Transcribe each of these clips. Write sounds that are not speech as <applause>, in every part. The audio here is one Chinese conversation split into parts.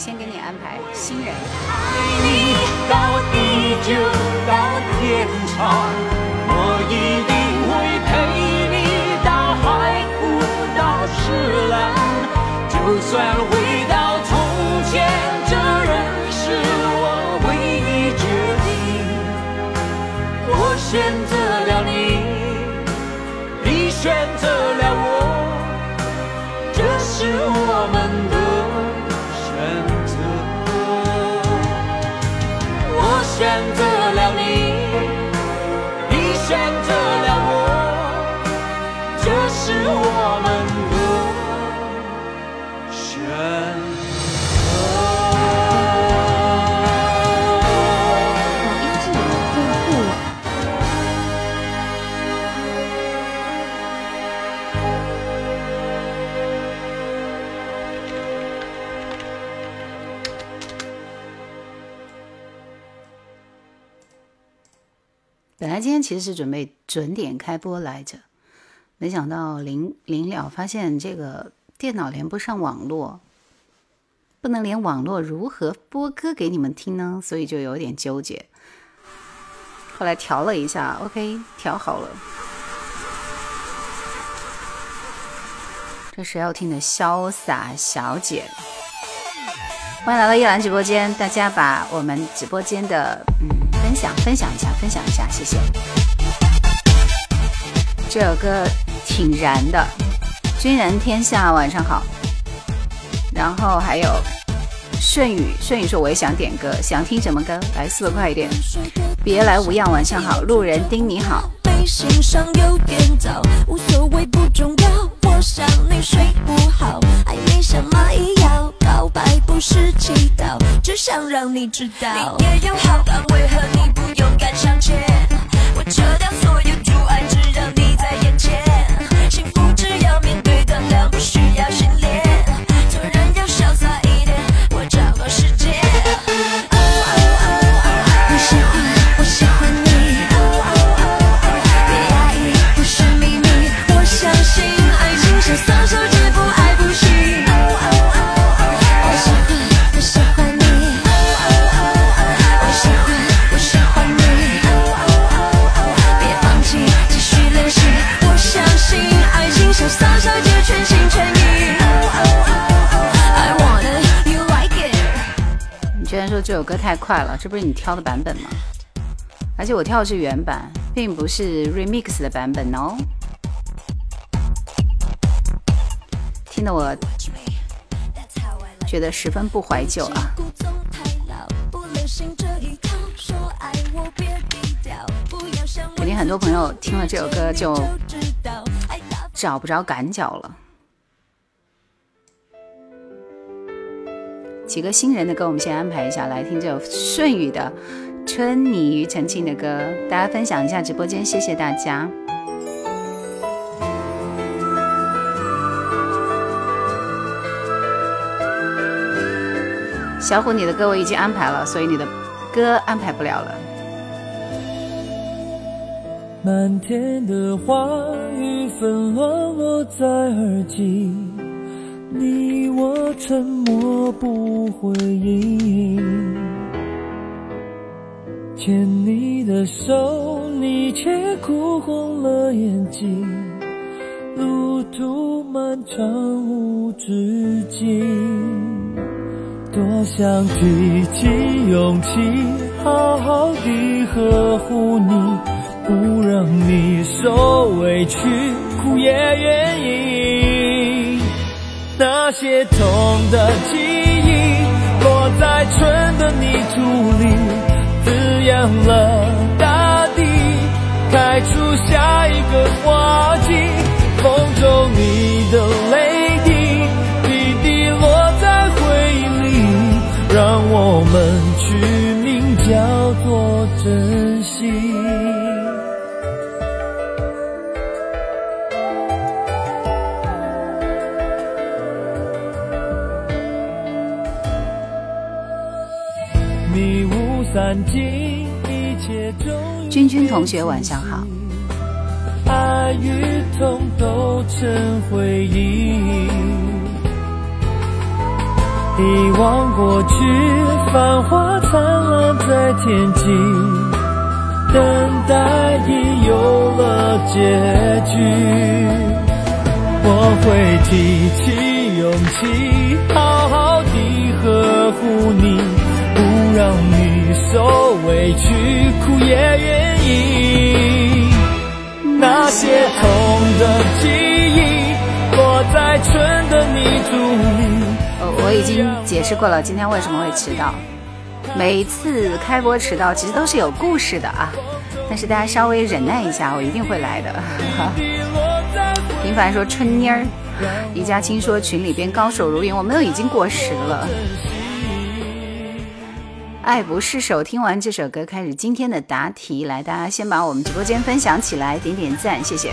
先给你安排《新人》。是准备准点开播来着，没想到临临了发现这个电脑连不上网络，不能连网络，如何播歌给你们听呢？所以就有点纠结。后来调了一下，OK，调好了。这是要听的《潇洒小姐》，欢迎来到叶兰直播间，大家把我们直播间的嗯。分享分享一下，分享一下，谢谢。这首歌挺燃的，《君然天下》，晚上好。然后还有顺宇，顺宇说我也想点歌，想听什么歌？来，速度快一点。别来无恙，晚上好。路人丁你好。心上有点躁，无所谓不重要我想你睡不好，爱你像蚂蚁咬，告白不是祈祷，只想让你知道你也有好感，为何你不勇敢向前？我撤掉所有阻碍，只让你在眼前。幸福只要面对胆量，不需要训练。这首歌太快了，这不是你挑的版本吗？而且我挑的是原版，并不是 remix 的版本哦。听得我觉得十分不怀旧啊！肯定很多朋友听了这首歌就找不着赶脚了。几个新人的歌，我们先安排一下，来听这首顺宇的《春泥庾澄庆》的歌，大家分享一下直播间，谢谢大家。小虎，你的歌我已经安排了，所以你的歌安排不了了。漫天的花雨纷乱落在耳际，你我沉默不回应。牵你的手，你却哭红了眼睛。路途漫长无止境。多想提起勇气，好好地呵护你，不让你受委屈，哭也愿意。那些痛的记忆，落在春的泥土里，滋养了大地，开出下一个花季。风中你的泪滴。滴滴落在回忆里让我们。取名叫做珍惜，君君同学晚上好。爱与痛都成回忆，遗忘过去，繁华灿烂在天际，等待已有了结局。我会提起勇气，好好地呵护你，不让你受委屈，哭也愿意。那些痛的记忆，落在春的泥土里。我我已经解释过了，今天为什么会迟到。每一次开播迟到，其实都是有故事的啊。但是大家稍微忍耐一下，我一定会来的。<laughs> 平凡说春妮儿，李佳清说群里边高手如云，我们都已经过时了。爱不释手，听完这首歌开始今天的答题，来，大家先把我们直播间分享起来，点点赞，谢谢。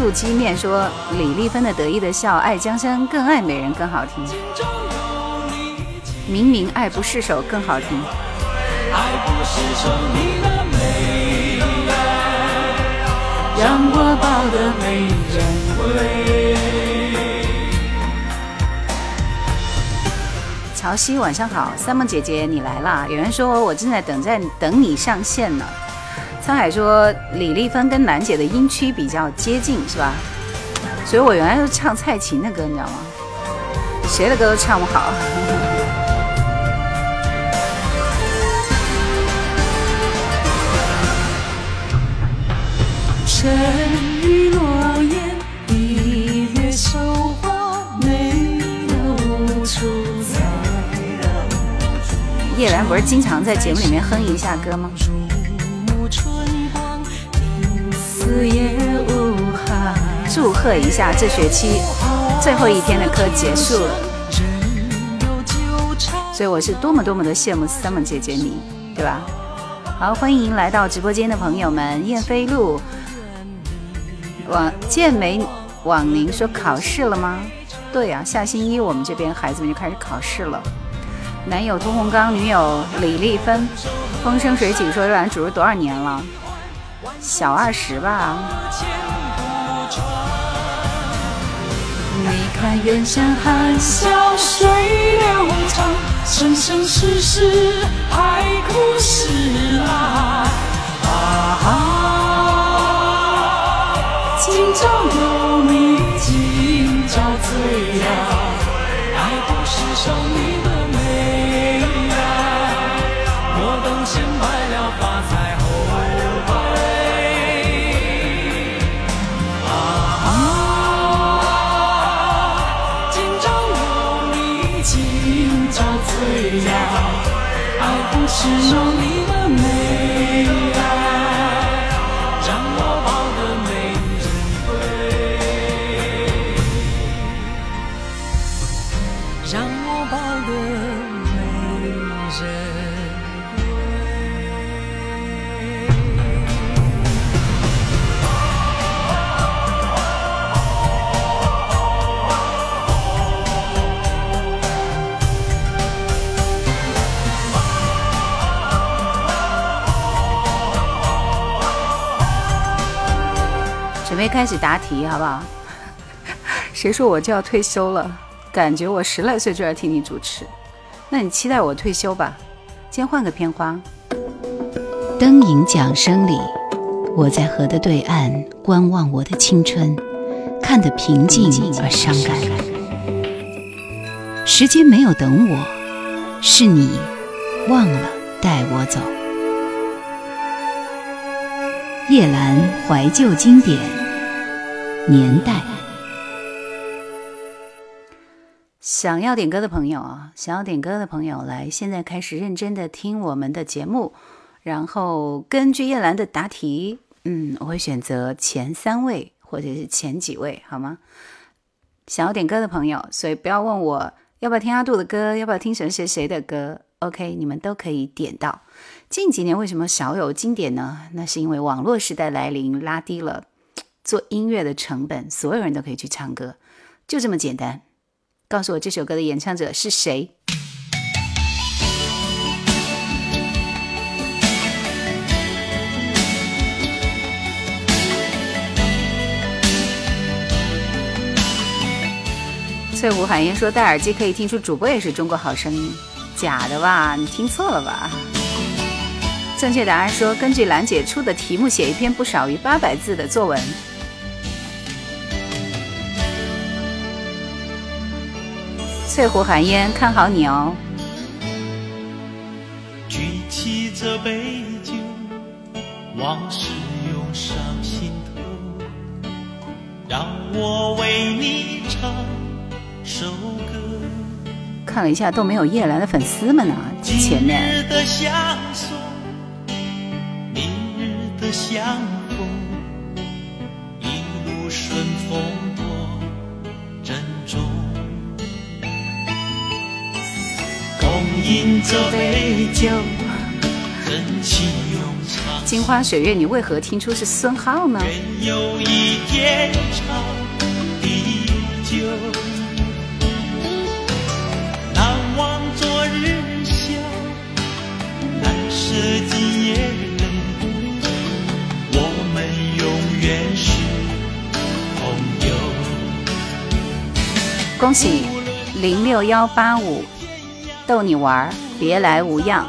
素鸡面说李丽芬的得意的笑，爱江山更爱美人更好听。明明爱不释手更好听。让我抱得美人归。乔西晚上好，三梦姐姐你来啦！有人说我正在等在等你上线呢。沧海说李丽芬跟楠姐的音区比较接近，是吧？所以我原来就唱蔡琴的歌，你知道吗？谁的歌都唱不好。<laughs> 沉鱼落雁，一月羞花，没了无处采。叶兰不是经常在节目里面哼一下歌吗？祝贺一下，这学期最后一天的课结束。了，所以我是多么多么的羡慕 summer 姐姐你，对吧？好，欢迎来到直播间的朋友们，燕飞路，往健美往宁说考试了吗？对呀，下星期一我们这边孩子们就开始考试了。男友屠洪刚，女友李丽芬，风生水起说让主持多少年了？小二十吧。你看远山含笑水流长，生生世世海枯石烂。啊，今朝有你今朝醉呀，爱不释手是准备开始答题，好不好？<laughs> 谁说我就要退休了？感觉我十来岁就要听你主持，那你期待我退休吧？先换个片花。灯影桨声里，我在河的对岸观望我的青春，看得平静而伤感。时间没有等我，是你忘了带我走。夜阑怀旧经典年代。想要点歌的朋友啊，想要点歌的朋友来，现在开始认真的听我们的节目，然后根据叶兰的答题，嗯，我会选择前三位或者是前几位，好吗？想要点歌的朋友，所以不要问我要不要听阿杜的歌，要不要听谁谁谁的歌，OK，你们都可以点到。近几年为什么少有经典呢？那是因为网络时代来临，拉低了做音乐的成本，所有人都可以去唱歌，就这么简单。告诉我这首歌的演唱者是谁？翠湖海燕说戴耳机可以听出主播也是中国好声音，假的吧？你听错了吧？正确答案说根据兰姐出的题目写一篇不少于八百字的作文。翠湖寒烟，看好你哦！举起这杯酒，往事涌上心头，让我为你唱首歌。看了一下，都没有叶兰的粉丝们呢。前面。今日的相送，明日的相逢，一路顺风多珍重。饮这杯酒，真情永长。镜花水月，你为何听出是孙浩呢？愿有一天长地久，难忘昨日笑，难舍今夜泪。我们永远是朋友。恭喜零六幺八五逗你玩儿，别来无恙。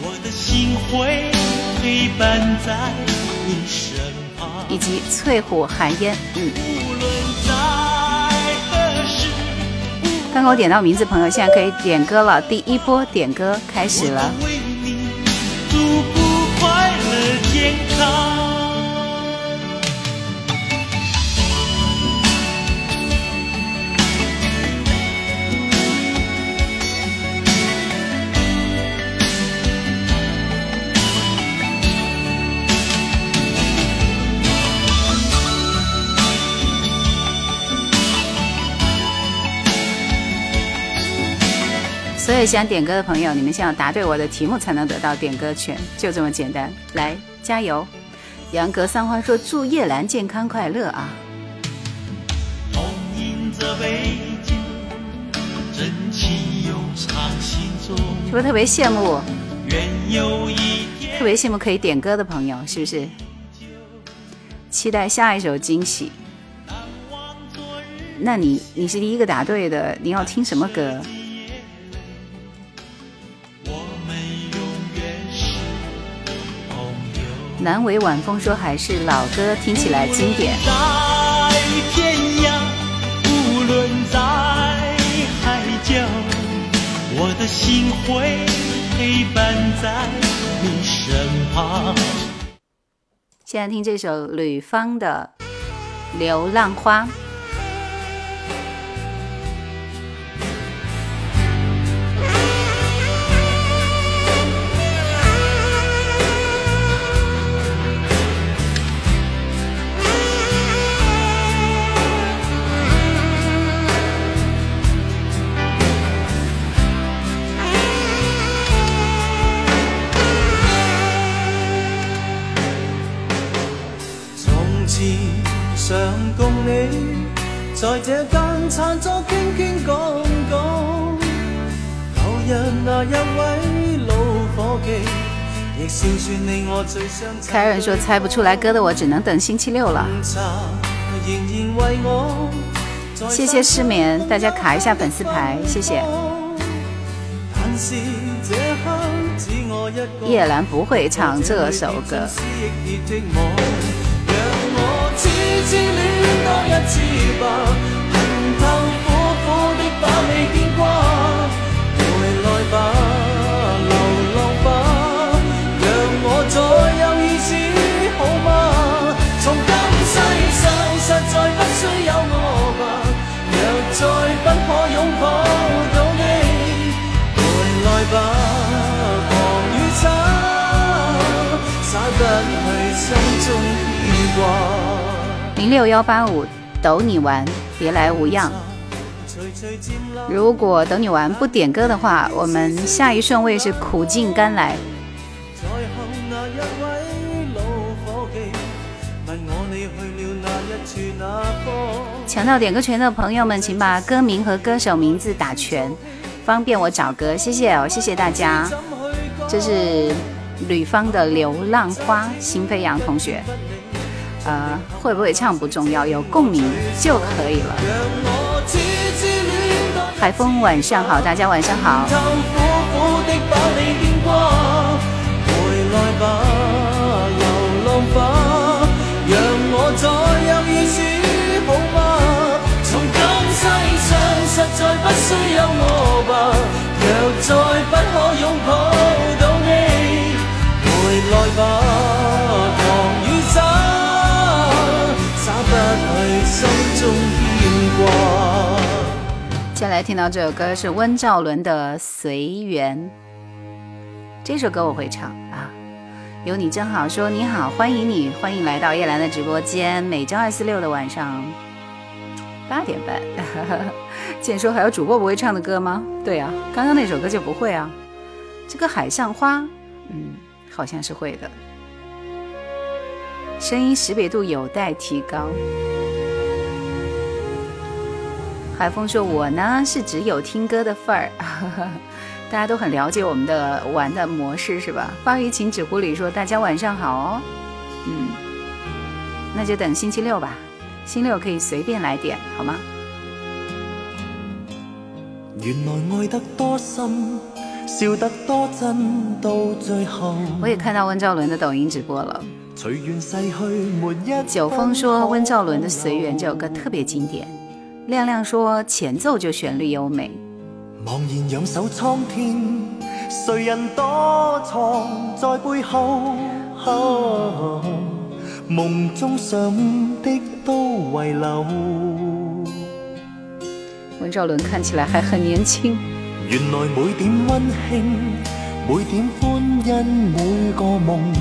我的心会陪伴在你身旁，以及翠虎寒烟，嗯。刚刚我点到名字朋友，现在可以点歌了。第一波点歌开始了。为你祝福快乐健康。所有想点歌的朋友，你们先要答对我的题目才能得到点歌权，就这么简单。来，加油！杨格三花说：“祝叶兰健康快乐啊同饮这杯酒，真情永藏心中。！”是不是特别羡慕？特别羡慕可以点歌的朋友，是不是？期待下一首惊喜。那你你是第一个答对的，你要听什么歌？南纬晚风说还是老歌，听起来经典。在天涯，无论在海角，我的心会陪伴在你身旁。现在听这首吕方的《流浪花》。这间餐桌倾倾讲讲，旧日那一位老伙计，亦算算你我最相。凯尔说猜不出来歌的我只能等星期六了。谢谢失眠，大家卡一下粉丝牌，谢谢。但是这刻只我一个叶兰不会唱这首歌。零六幺八五逗你玩，别来无恙。如果等你玩不点歌的话，我们下一顺位是苦尽甘来。抢到点歌权的朋友们，请把歌名和歌手名字打全，方便我找歌。谢谢哦，谢谢大家。这是女方的流浪花，新飞扬同学，呃，会不会唱不重要，有共鸣就可以了。海风晚上好，大家晚上好。回来吧，流浪花，让我再有意思好吗？从今世上实在不需有我吧，若再不可拥抱到。接下来听到这首歌是温兆伦的《随缘》，这首歌我会唱啊。有你真好，说你好，欢迎你，欢迎来到叶兰的直播间。每周二、四、六的晚上八点半。<laughs> 见说还有主播不会唱的歌吗？对啊，刚刚那首歌就不会啊。这个《海上花》，嗯，好像是会的。声音识别度有待提高。海峰说：“我呢是只有听歌的份儿，<laughs> 大家都很了解我们的玩的模式是吧？”发于情纸狐里说：“大家晚上好哦，嗯，那就等星期六吧，星期六可以随便来点，好吗？”原来爱得多深，笑得多真，到最后。我也看到温兆伦的抖音直播了。随缘逝去，没一。九峰说：“温兆伦的《随缘》这首歌特别经典。”亮亮说：“前奏就旋律优美。”茫然仰首苍天，谁人躲藏在背后？梦中想的都遗留。温兆伦看起来还很年轻。原来每点温馨，每点欢欣，每个梦，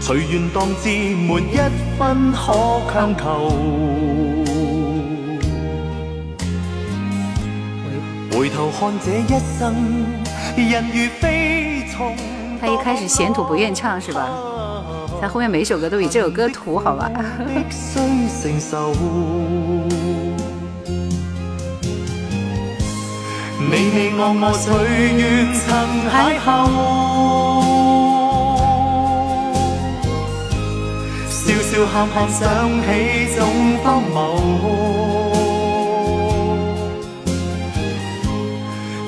随缘当至，没一分可强求。回头看这一生，人如飞虫。他一开始嫌土不愿唱是吧？他后面每首歌都以这首歌土，好吧？<laughs> 你你我我随缘曾邂逅，笑笑喊喊想起总荒谬，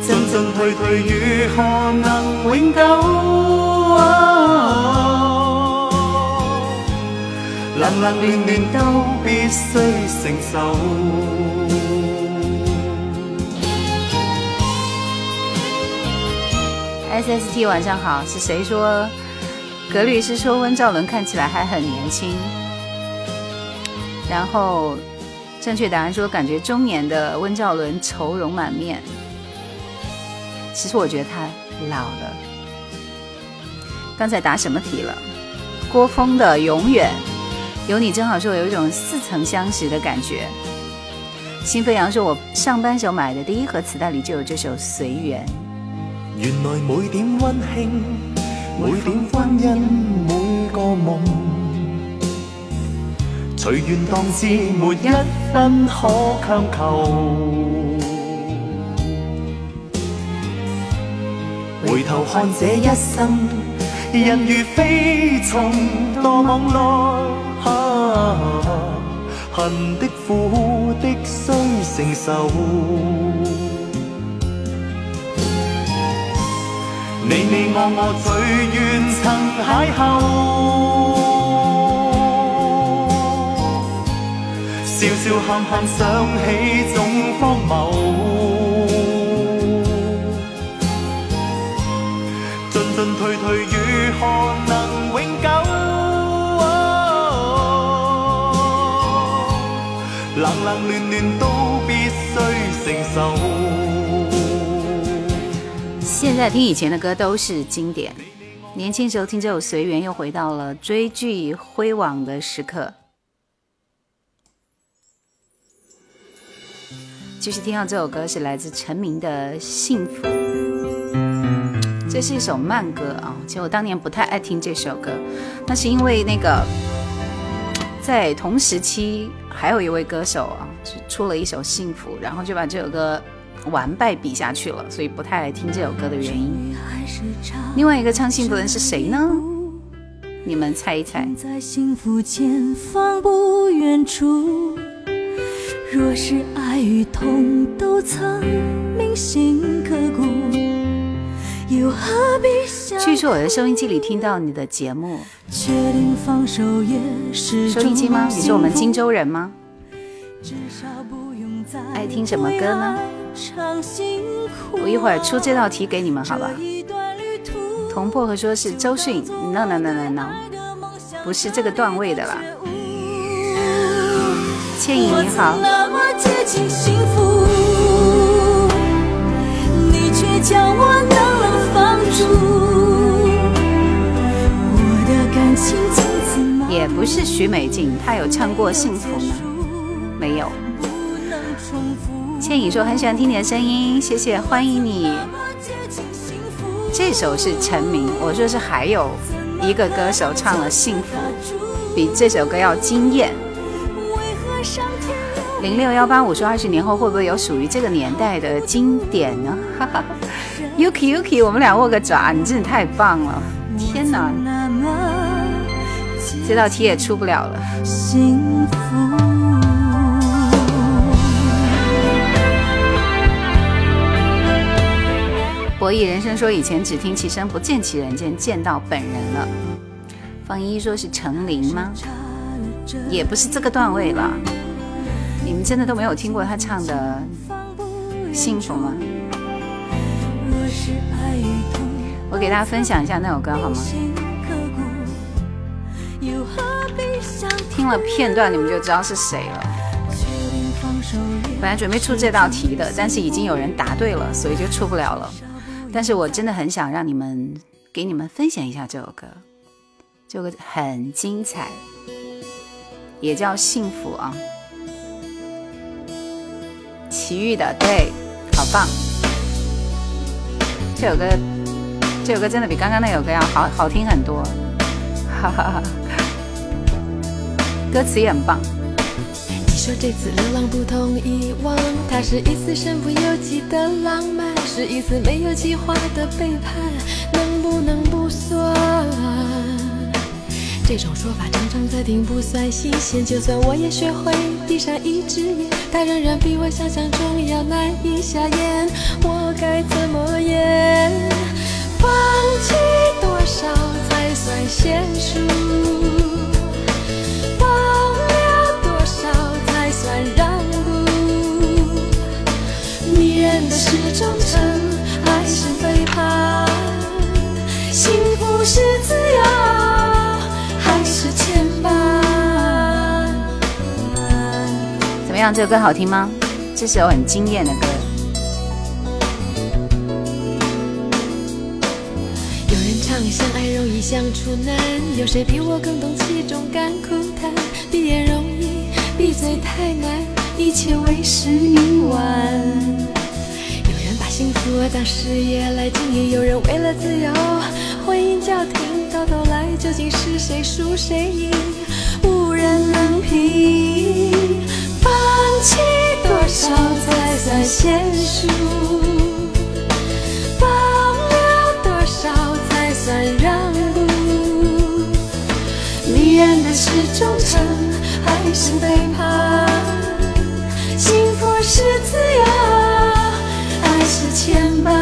进。进退退，如何能永久？冷冷暖暖都必须承受。S S T 晚上好，是谁说？格律师说温兆伦看起来还很年轻。然后正确答案说感觉中年的温兆伦愁容满面。其实我觉得他老了。刚才答什么题了？郭峰的《永远》，有你真好，说有一种似曾相识的感觉。新飞扬说，我上班时候买的第一盒磁带里就有这首《随缘》。原来每点温馨，每点婚姻，每个梦，随缘当知没一分可强求。回头看这一生，人如飞虫，堕网内，恨的苦的需承受。你你我我最愿曾邂逅，笑笑喊喊想起总荒谬，进进退退如何能永久？冷冷暖暖都必须承受。现在听以前的歌都是经典，年轻时候听这首《随缘》，又回到了追剧辉煌的时刻。继续听到这首歌是来自陈明的《幸福》，这是一首慢歌啊。其实我当年不太爱听这首歌，那是因为那个在同时期还有一位歌手啊，出了一首《幸福》，然后就把这首歌。完败比下去了，所以不太爱听这首歌的原因。另外一个唱幸福的人是谁呢？你们猜一猜。在幸福前方不远处，若是爱与痛都曾铭心刻骨，又何必据说我的收音机里听到你的节目。确定放手也是收音机吗？你是我们荆州人吗？爱听什么歌呢？我一会儿出这道题给你们，好吧？童薄荷说是周迅，no no no no no，不是这个段位的啦。倩影你好。也不是徐美静，她有唱过《幸福》吗？倩影说很喜欢听你的声音，谢谢，欢迎你。这首是成名，我说是还有一个歌手唱了《幸福》，比这首歌要惊艳。零六幺八五说二十年后会不会有属于这个年代的经典呢？哈 <laughs> 哈，Yuki Yuki，我们俩握个爪，你真的太棒了！天哪，这道题也出不了了。博弈人生说以前只听其声不见其人，见见到本人了。方一说是陈琳吗？也不是这个段位了。你们真的都没有听过他唱的《幸福》吗？我给大家分享一下那首歌好吗？听了片段你们就知道是谁了。本来准备出这道题的，但是已经有人答对了，所以就出不了了。但是我真的很想让你们给你们分享一下这首歌，这个很精彩，也叫幸福啊。奇遇的，对，好棒。这首歌，这首歌真的比刚刚那首歌要好好听很多，哈哈哈。歌词也很棒。说这次流浪不同以往，它是一次身不由己的浪漫，是一次没有计划的背叛，能不能不算？这种说法常常在听，不算新鲜。就算我也学会闭上一只眼，它仍然比我想象中要难以下咽。我该怎么演？放弃多少才算娴熟？是忠诚还是背叛？幸福是自由还是牵绊？怎么样？这首歌好听吗？这是首很惊艳的歌。有人唱相爱容易相处难，有谁比我更懂其中甘苦谈？闭眼容易，闭嘴太难，一切为时已晚。幸福啊当事业来经营，有人为了自由婚姻家庭，到头来究竟是谁输谁赢？无人。能平。放弃多少才算现数？保留多少才算让步？迷人的是忠诚还是背叛？幸福是自由牵绊？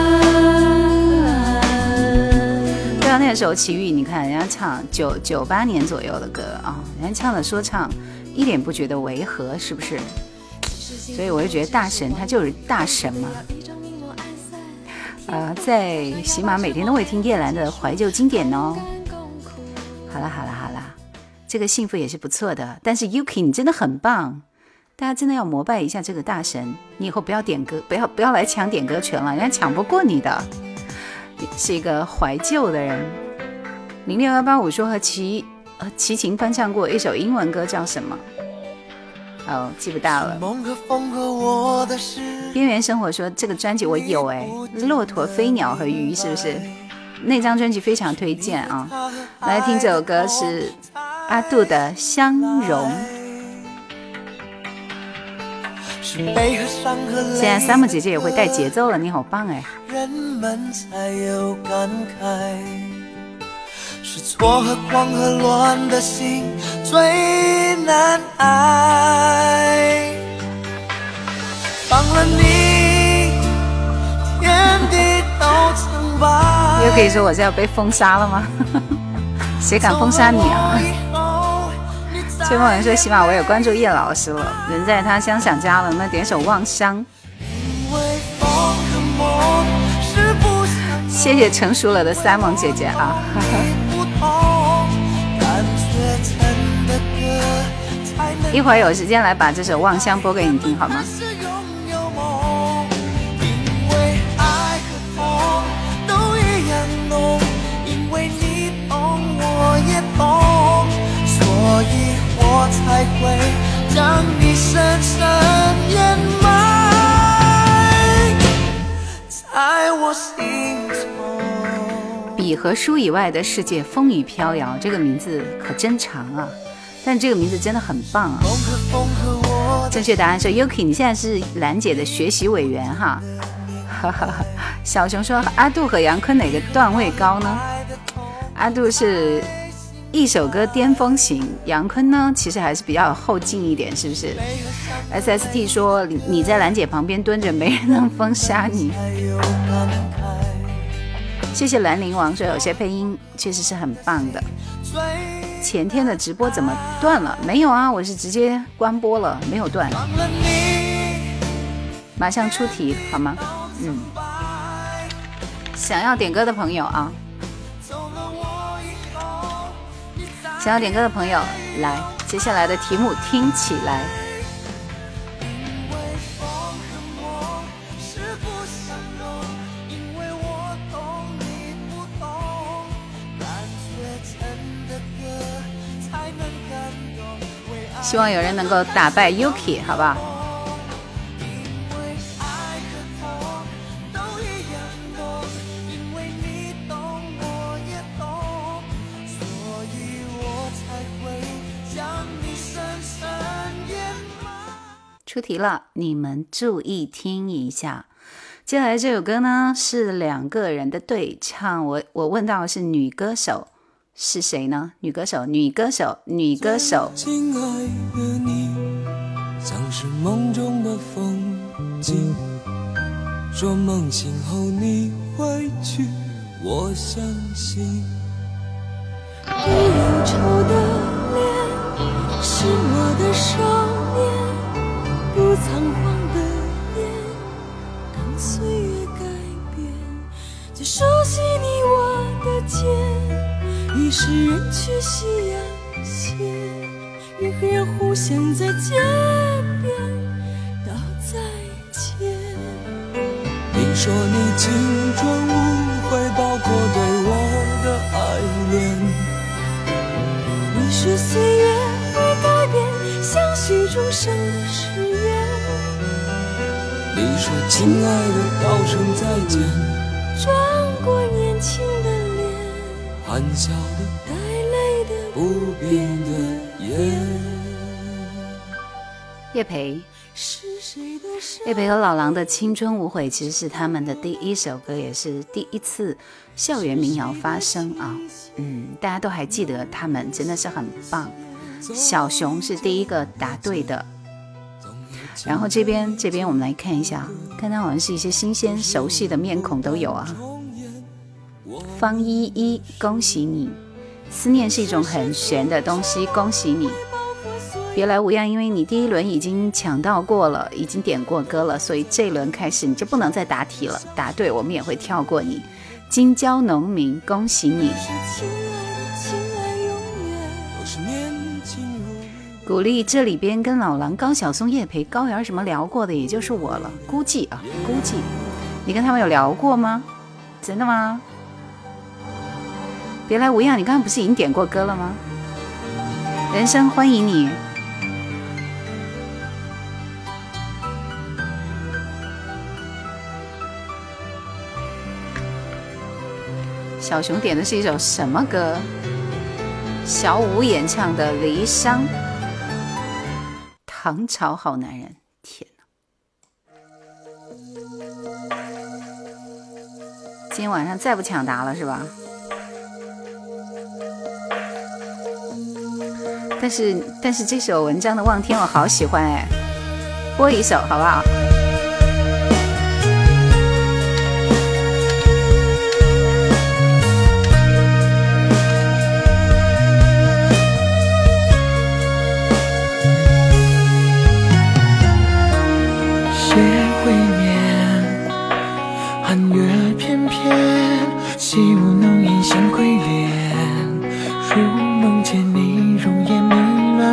对啊，那个时候齐豫，你看人家唱九九八年左右的歌啊，人家唱的说唱一点不觉得违和，是不是？所以我就觉得大神他就是大神嘛。呃，在喜马每天都会听叶兰的怀旧经典哦。好了好了好了，这个幸福也是不错的。但是 Yuki 你真的很棒，大家真的要膜拜一下这个大神。你以后不要点歌，不要不要来抢点歌权了，人家抢不过你的。是一个怀旧的人。零六幺八五说和齐呃齐秦翻唱过一首英文歌，叫什么？哦，记不到了。边缘生活说这个专辑我有哎，骆驼、飞鸟和鱼是不是？那张专辑非常推荐啊！来听这首歌是阿杜的《相容》。现在 Summer 姐姐也会带节奏了，你好棒哎！人们才有感慨，是错和狂和乱的心最难挨。放了你，天地都曾白。又可以说我是要被封杀了吗？<laughs> 谁敢封杀你啊？崔梦文说：“起码我也关注叶老师了，人在他乡想家了，那点首《望乡》。”谢谢成熟了的 Simon 姐姐啊！<laughs> 一会儿有时间来把这首《望乡》播给你听好吗？我才会将你深深掩埋在我心中。笔和书以外的世界，风雨飘摇。这个名字可真长啊，但这个名字真的很棒啊！正确答案是 Yuki，你现在是兰姐的学习委员哈。哈哈，小熊说阿杜和杨坤哪个段位高呢？阿杜是。一首歌巅峰型，杨坤呢，其实还是比较后劲一点，是不是？S S T 说你在兰姐旁边蹲着，没人能封杀你。谢谢兰陵王说有些配音确实是很棒的。前天的直播怎么断了？没有啊，我是直接关播了，没有断。马上出题好吗？嗯。想要点歌的朋友啊。想要点歌的朋友，来，接下来的题目听起来。希望有人能够打败 Yuki，好不好？出题了，你们注意听一下。接下来这首歌呢是两个人的对唱，我我问到的是女歌手是谁呢？女歌手，女歌手，女歌手。亲爱的你，像是梦中的风景。说梦醒后你会去，我相信。你忧愁的脸，是我的少人互相在街边道再见。你说你青春无悔，包括对我的爱恋。你说岁月会改变，相许终生的誓言。你说亲爱的道声再见转过年轻的脸含笑的带泪的不变叶培，叶培和老狼的《青春无悔》其实是他们的第一首歌，也是第一次校园民谣发声啊。嗯，大家都还记得他们，真的是很棒。小熊是第一个答对的。然后这边这边我们来看一下，看到好像是一些新鲜熟悉的面孔都有啊。方依依，恭喜你！思念是一种很玄的东西，恭喜你！别来无恙，因为你第一轮已经抢到过了，已经点过歌了，所以这轮开始你就不能再答题了。答对，我们也会跳过你。金郊农民，恭喜你！鼓励这里边跟老狼、高晓松、叶培、高原什么聊过的，也就是我了，估计啊，估计。你跟他们有聊过吗？真的吗？别来无恙，你刚刚不是已经点过歌了吗？人生欢迎你。小熊点的是一首什么歌？小五演唱的《离殇》。唐朝好男人，天哪！今天晚上再不抢答了是吧？但是但是这首文章的《望天》我好喜欢哎，播一首好不好？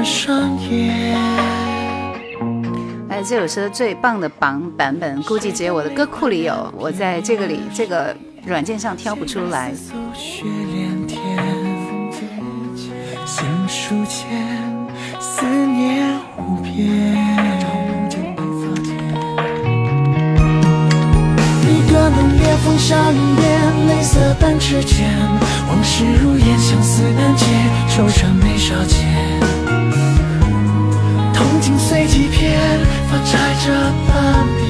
双眼。哎这首歌最棒的榜版本，估计只有我的歌库里有，我在这个里这个软件上挑不出来。心书间，思念无边一个浓烈风沙云边，泪色半指尖，往事如烟，相思难解，惆怅眉梢间。心碎几片，发摘着半边。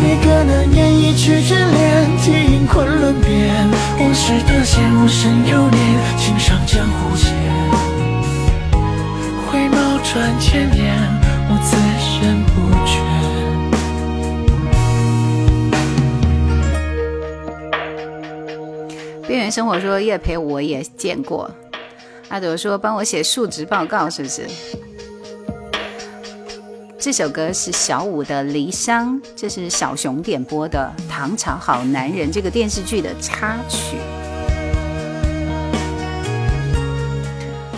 你可能演一曲眷恋，题饮昆仑边。往事的线，我深又念，情上江湖间。回眸转千年，我自身不倦。边缘生活说叶培我也见过。阿朵说：“帮我写述职报告，是不是？”这首歌是小五的《离殇》，这是小熊点播的《唐朝好男人》这个电视剧的插曲。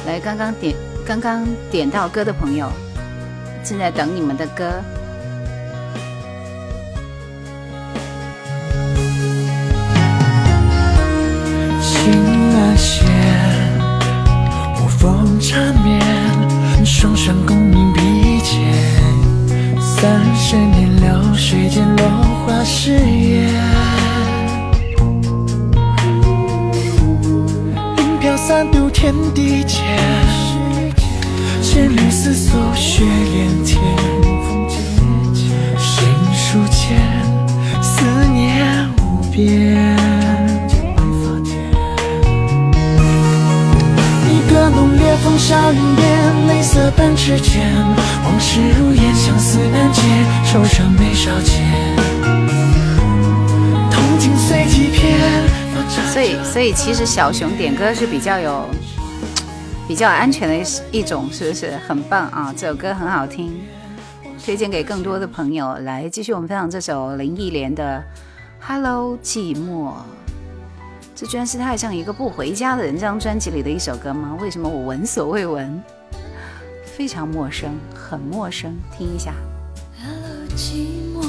来，刚刚点刚刚点到歌的朋友，正在等你们的歌。缠绵，双双共鸣笔尖，三十年流水间落花誓言。云飘散渡天地间，千缕丝素雪连天。行书间，思念无边。风沙云边，泪色半指尖，往事如烟，相思难解，惆怅眉梢间。痛经碎几片。所以，所以其实小熊点歌是比较有、<tsk> 比较安全的一种，是不是？很棒啊！这首歌很好听，推荐给更多的朋友。来，继续我们分享这首林忆莲的《Hello 寂寞》。这居然是他爱上一个不回家的人这张专辑里的一首歌吗？为什么我闻所未闻？非常陌生，很陌生，听一下。谁度过？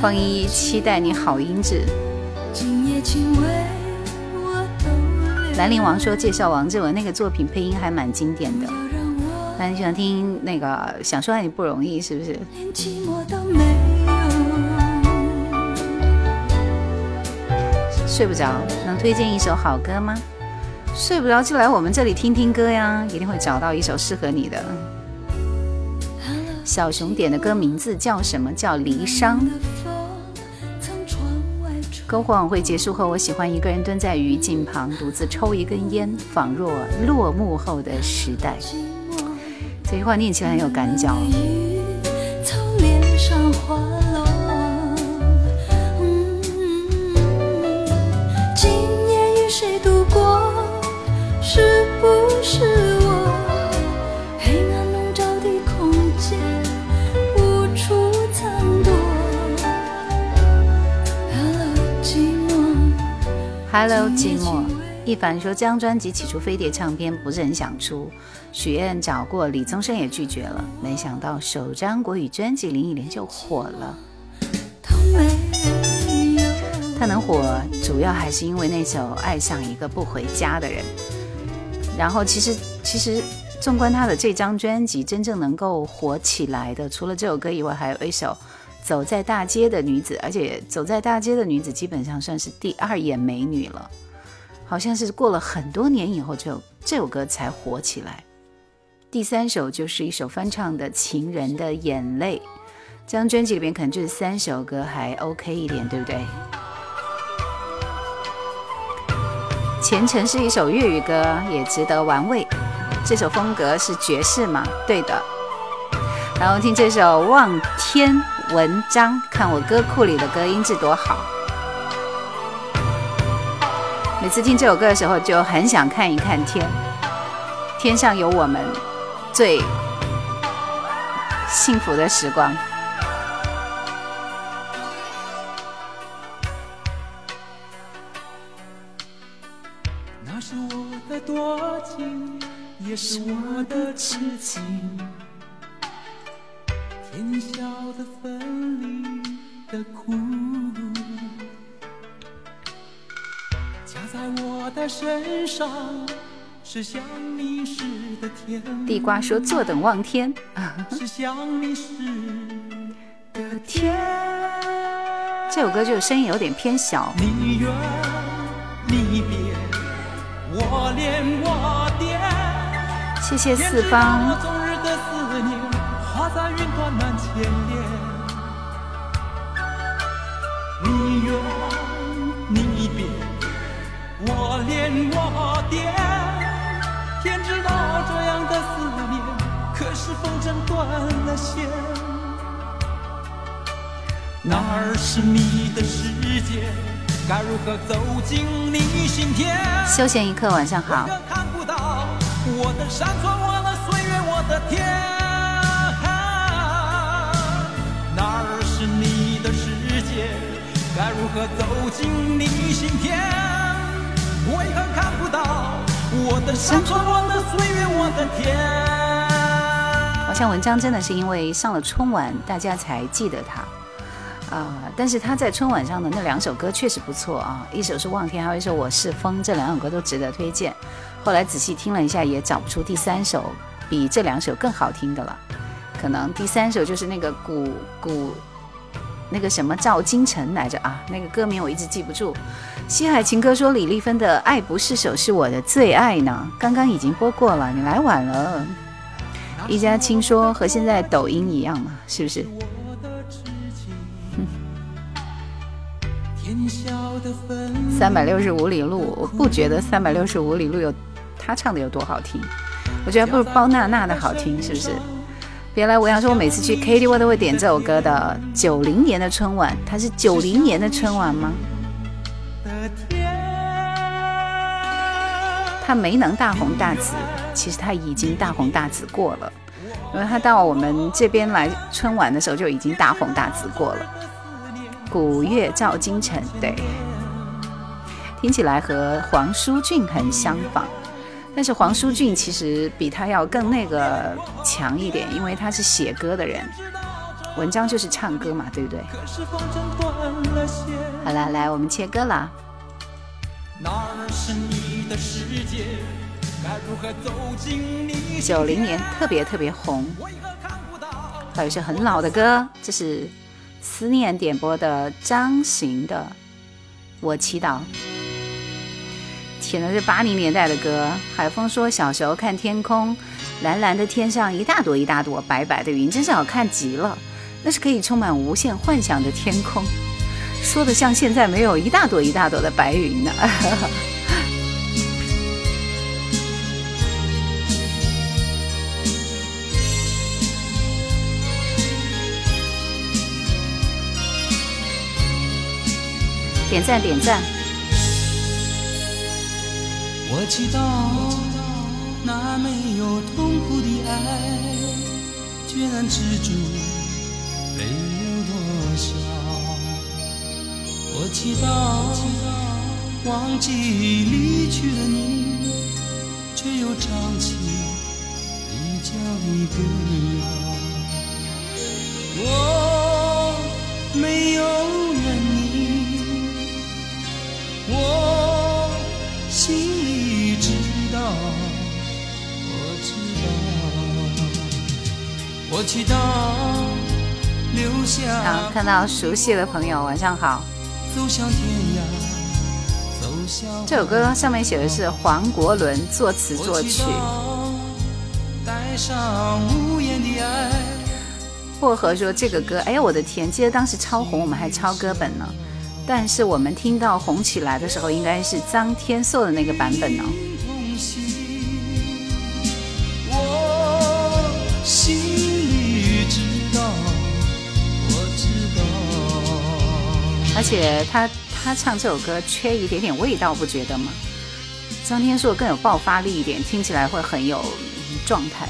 方依依期待你好音质。兰陵王说介绍王志文那个作品配音还蛮经典的。那你喜欢听那个想说爱你不容易是不是？睡不着，能推荐一首好歌吗？睡不着就来我们这里听听歌呀，一定会找到一首适合你的。小熊点的歌名字叫什么？叫《离殇》。篝火晚会结束后，我喜欢一个人蹲在雨景旁，独自抽一根烟，仿若落幕后的时代。这句话念起来很有感觉。Hello，寂寞。一凡说，这张专辑起初飞碟唱片不是很想出，许愿找过，李宗盛也拒绝了。没想到首张国语专辑林忆莲就火了。他能火，主要还是因为那首《爱上一个不回家的人》。然后，其实其实，纵观他的这张专辑，真正能够火起来的，除了这首歌以外，还有一首。走在大街的女子，而且走在大街的女子基本上算是第二眼美女了，好像是过了很多年以后，就这首歌才火起来。第三首就是一首翻唱的《情人的眼泪》，这张专辑里边可能就是三首歌还 OK 一点，对不对？前程是一首粤语歌，也值得玩味。这首风格是爵士嘛？对的。然后听这首《望天》。文章，看我歌库里的歌音质多好。每次听这首歌的时候，就很想看一看天，天上有我们最幸福的时光。瓜说坐等望天，是想你时的天。这首歌就是声音有点偏小。你远你别，我恋我惦。谢谢四方。你远你别，我恋我惦。天知道这样的思念，可是风筝断了线。哪儿是你的世界？该如何走进你心田？休闲一刻，晚上好。看不到我的山川，我的岁月，我的天。该如何走进你心田？为何看不到我的山川、我的岁月、我的天？好像文章真的是因为上了春晚，大家才记得他啊！但是他在春晚上的那两首歌确实不错啊，一首是《望天》，还有一首《我是风》，这两首歌都值得推荐。后来仔细听了一下，也找不出第三首比这两首更好听的了。可能第三首就是那个古古。那个什么赵金城来着啊？那个歌名我一直记不住。西海情歌说李丽芬的《爱不释手》是我的最爱呢，刚刚已经播过了，你来晚了。一家亲说和现在抖音一样嘛，是不是？三百六十五里路，我不觉得三百六十五里路有他唱的有多好听，我觉得不如包娜娜的好听，是不是？别来无恙说，我每次去 KTV 都会点这首歌的。九零年的春晚，它是九零年的春晚吗？他没能大红大紫，其实他已经大红大紫过了，因为他到我们这边来春晚的时候就已经大红大紫过了。古月照京城，对，听起来和黄舒骏很相仿。但是黄舒骏其实比他要更那个强一点，因为他是写歌的人。文章就是唱歌嘛，对不对？好了，来我们切歌了。九零年特别特别红，还有一首很老的歌，这是思念点播的张行的《我祈祷》。填的是八零年代的歌。海风说小时候看天空，蓝蓝的天上一大朵一大朵白白的云，真是好看极了。那是可以充满无限幻想的天空，说的像现在没有一大朵一大朵的白云呢。点 <laughs> 赞点赞。我祈祷那没有痛苦的爱，决然止住泪流多少。我祈祷忘记离去的你，却又唱起离家的歌谣。我没有怨你，我我祈祷留下。好，看到熟悉的朋友，晚上好。走向天涯，走向这首歌上面写的是黄国伦作词作曲，带上无言的爱。薄荷说这个歌，哎呀我的天，记得当时超红，我们还抄歌本呢。但是我们听到红起来的时候，应该是张天硕的那个版本呢。同且他他唱这首歌缺一点点味道，不觉得吗？张天硕更有爆发力一点，听起来会很有状态。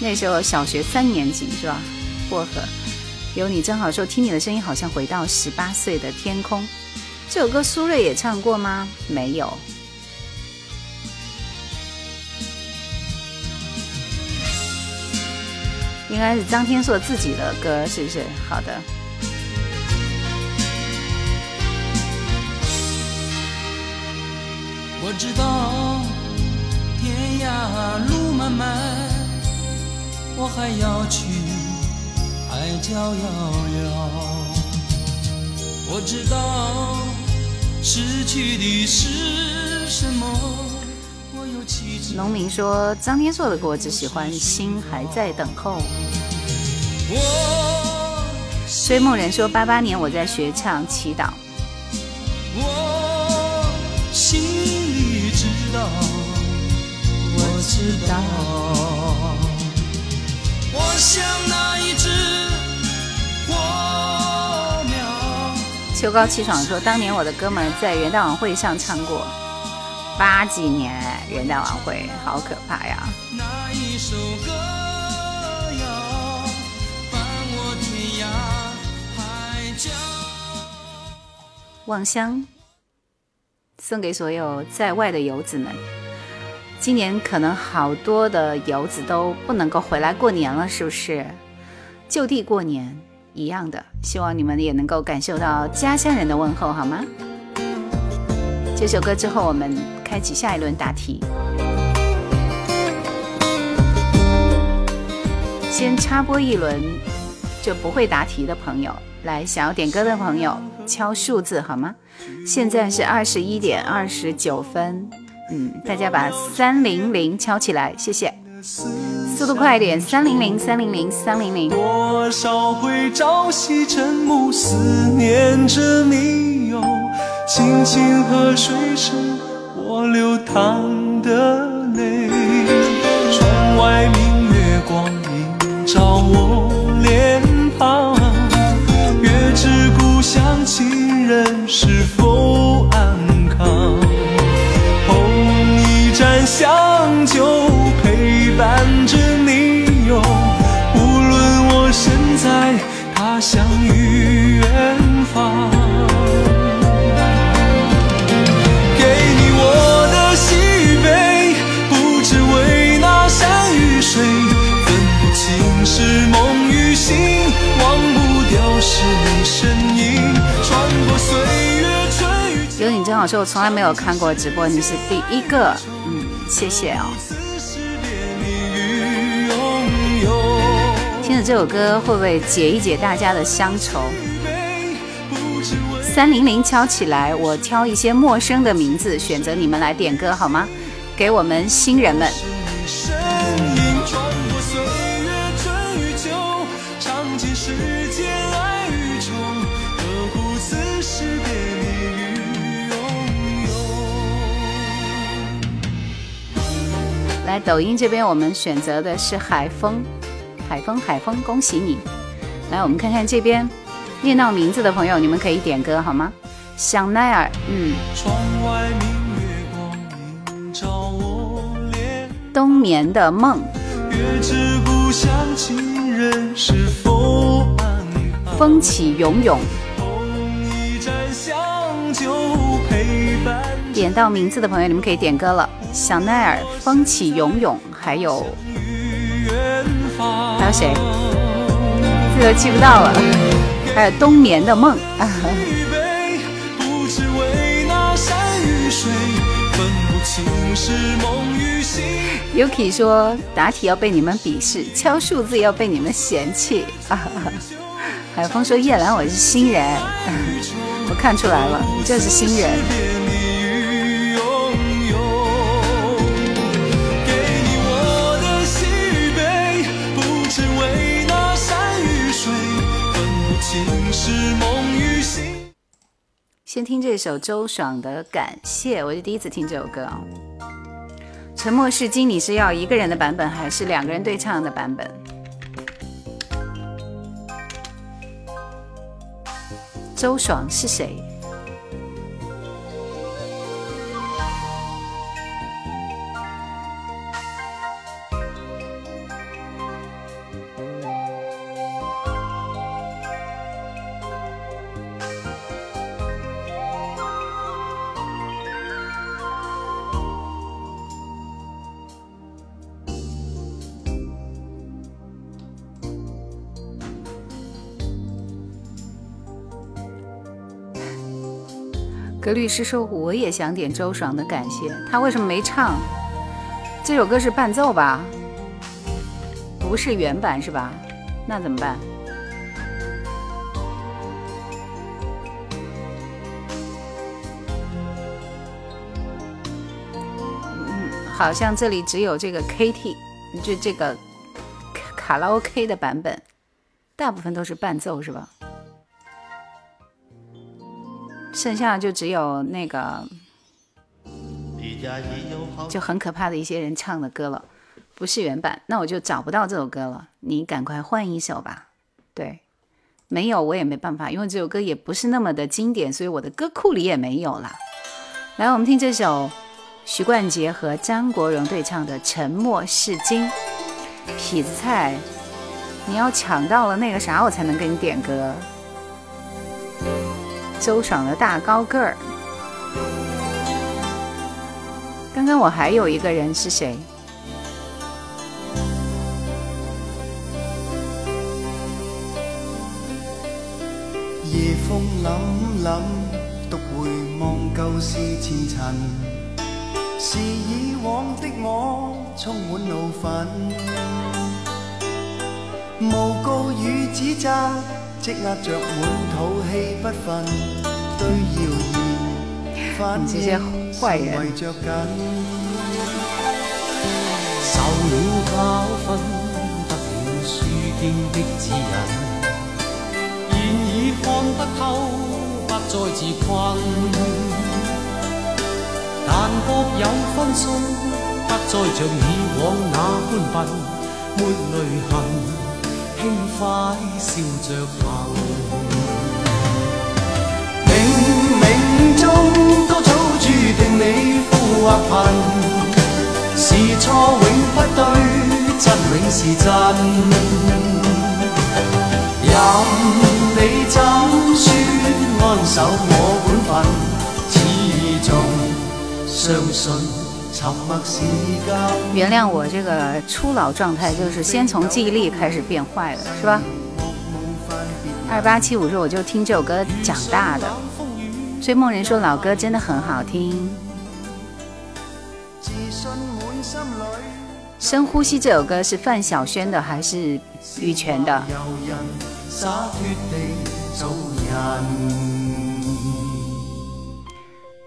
那时候小学三年级是吧？薄荷有你真好说，听你的声音好像回到十八岁的天空。这首歌苏芮也唱过吗？没有。应该是张天硕自己的歌，是不是？好的。我知道天涯路漫漫，我还要去海角遥遥。我知道失去的是什么。农民说张天硕的歌我只喜欢《心还在等候》。我追梦人说八八年我在学唱祈祷。知道，我像那一只火苗。秋高气爽说当年我的哥们在元旦晚会上唱过，八几年元旦晚会好可怕呀！那一首歌谣，伴我天涯海角。望乡送给所有在外的游子们。今年可能好多的游子都不能够回来过年了，是不是？就地过年一样的，希望你们也能够感受到家乡人的问候，好吗？这首歌之后，我们开启下一轮答题。先插播一轮，就不会答题的朋友，来想要点歌的朋友敲数字好吗？现在是二十一点二十九分，嗯，大家把三零零敲起来，谢谢，速度快一点，三零零三零零三零零。多少回朝夕晨暮，思念着你哟。清清河水声，我流淌的泪。老师，我从来没有看过直播，你是第一个，嗯，谢谢哦。听着这首歌，会不会解一解大家的乡愁？三零零敲起来，我挑一些陌生的名字，选择你们来点歌好吗？给我们新人们。来抖音这边，我们选择的是海风，海风，海风，恭喜你！来，我们看看这边念到名字的朋友，你们可以点歌好吗？香奈儿，嗯。窗外明月光照我脸冬眠的梦。风起涌涌。点到名字的朋友，你们可以点歌了。香奈儿，风起涌涌，还有还有谁？这都记不到了。还有冬眠的梦。Yuki 说答题要被你们鄙视，敲数字要被你们嫌弃。<laughs> 海风说叶兰我是新人，<laughs> 我看出来了，你就是新人。先听这首周爽的《感谢》，我是第一次听这首歌哦。沉默是金，你是要一个人的版本，还是两个人对唱的版本？周爽是谁？律师说：“我也想点周爽的感谢，他为什么没唱？这首歌是伴奏吧？不是原版是吧？那怎么办？嗯，好像这里只有这个 KT，就这个卡拉 OK 的版本，大部分都是伴奏是吧？”剩下的就只有那个，就很可怕的一些人唱的歌了，不是原版，那我就找不到这首歌了。你赶快换一首吧。对，没有我也没办法，因为这首歌也不是那么的经典，所以我的歌库里也没有了。来，我们听这首徐冠杰和张国荣对唱的《沉默是金》。痞子菜，你要抢到了那个啥，我才能给你点歌。周爽的大高个儿。刚刚我还有一个人是谁？夜风凛凛，独回望旧事前尘，是以往的我充满怒愤，诬告与指责。积压着满肚气不愤，对谣言反应成为着紧。受了教训，得了书经的指引，现已看得透，不再自困。但各有分数，不再像以往那般笨，没泪痕。轻快笑着行，冥冥中都早注定你富或贫，是错永不对，真永是真。任你怎说安守我本分，始终相信。原谅我这个初老状态，就是先从记忆力开始变坏了，是吧？二八七五说我就听这首歌长大的，追梦人说老歌真的很好听。深呼吸这首歌是范晓萱的还是羽泉的？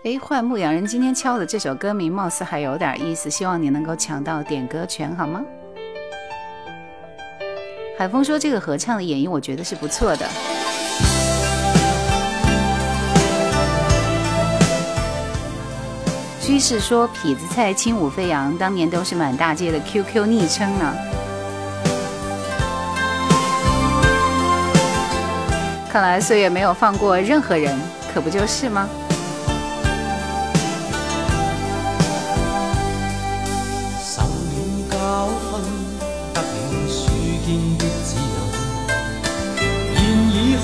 哎，换牧羊人今天敲的这首歌名貌似还有点意思，希望你能够抢到点歌权好吗？海峰说这个合唱的演绎我觉得是不错的。居士说痞子菜轻舞飞扬，当年都是满大街的 QQ 昵称呢。看来岁月没有放过任何人，可不就是吗？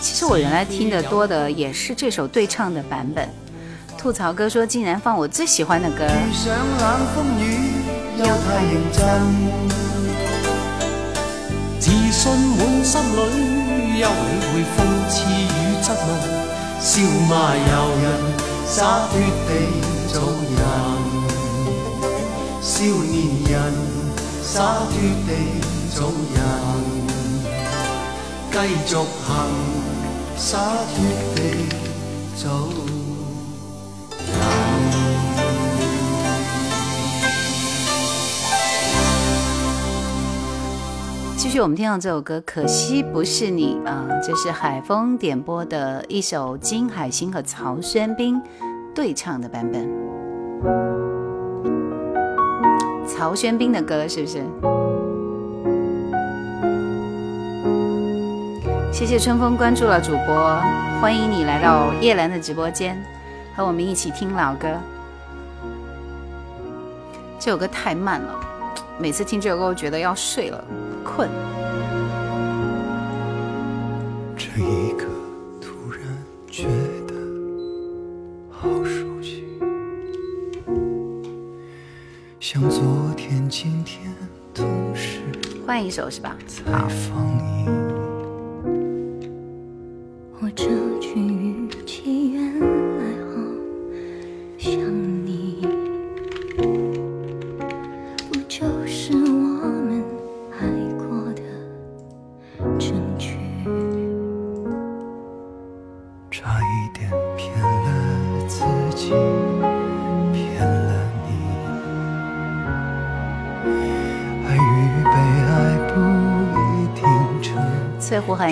其实我原来听的多的也是这首对唱的版本。吐槽哥说竟然放我最喜欢的歌。自信满心里，休理会讽刺与质问，笑骂由人，洒脱地做人，少年人，洒脱地做人，继续行，洒脱地做人。继续，我们听到这首歌，可惜不是你啊！这是海风点播的一首金海心和曹轩宾对唱的版本。曹轩宾的歌是不是？谢谢春风关注了主播，欢迎你来到叶兰的直播间，和我们一起听老歌。这首歌太慢了，每次听这首歌，我觉得要睡了。困。一首是吧？好。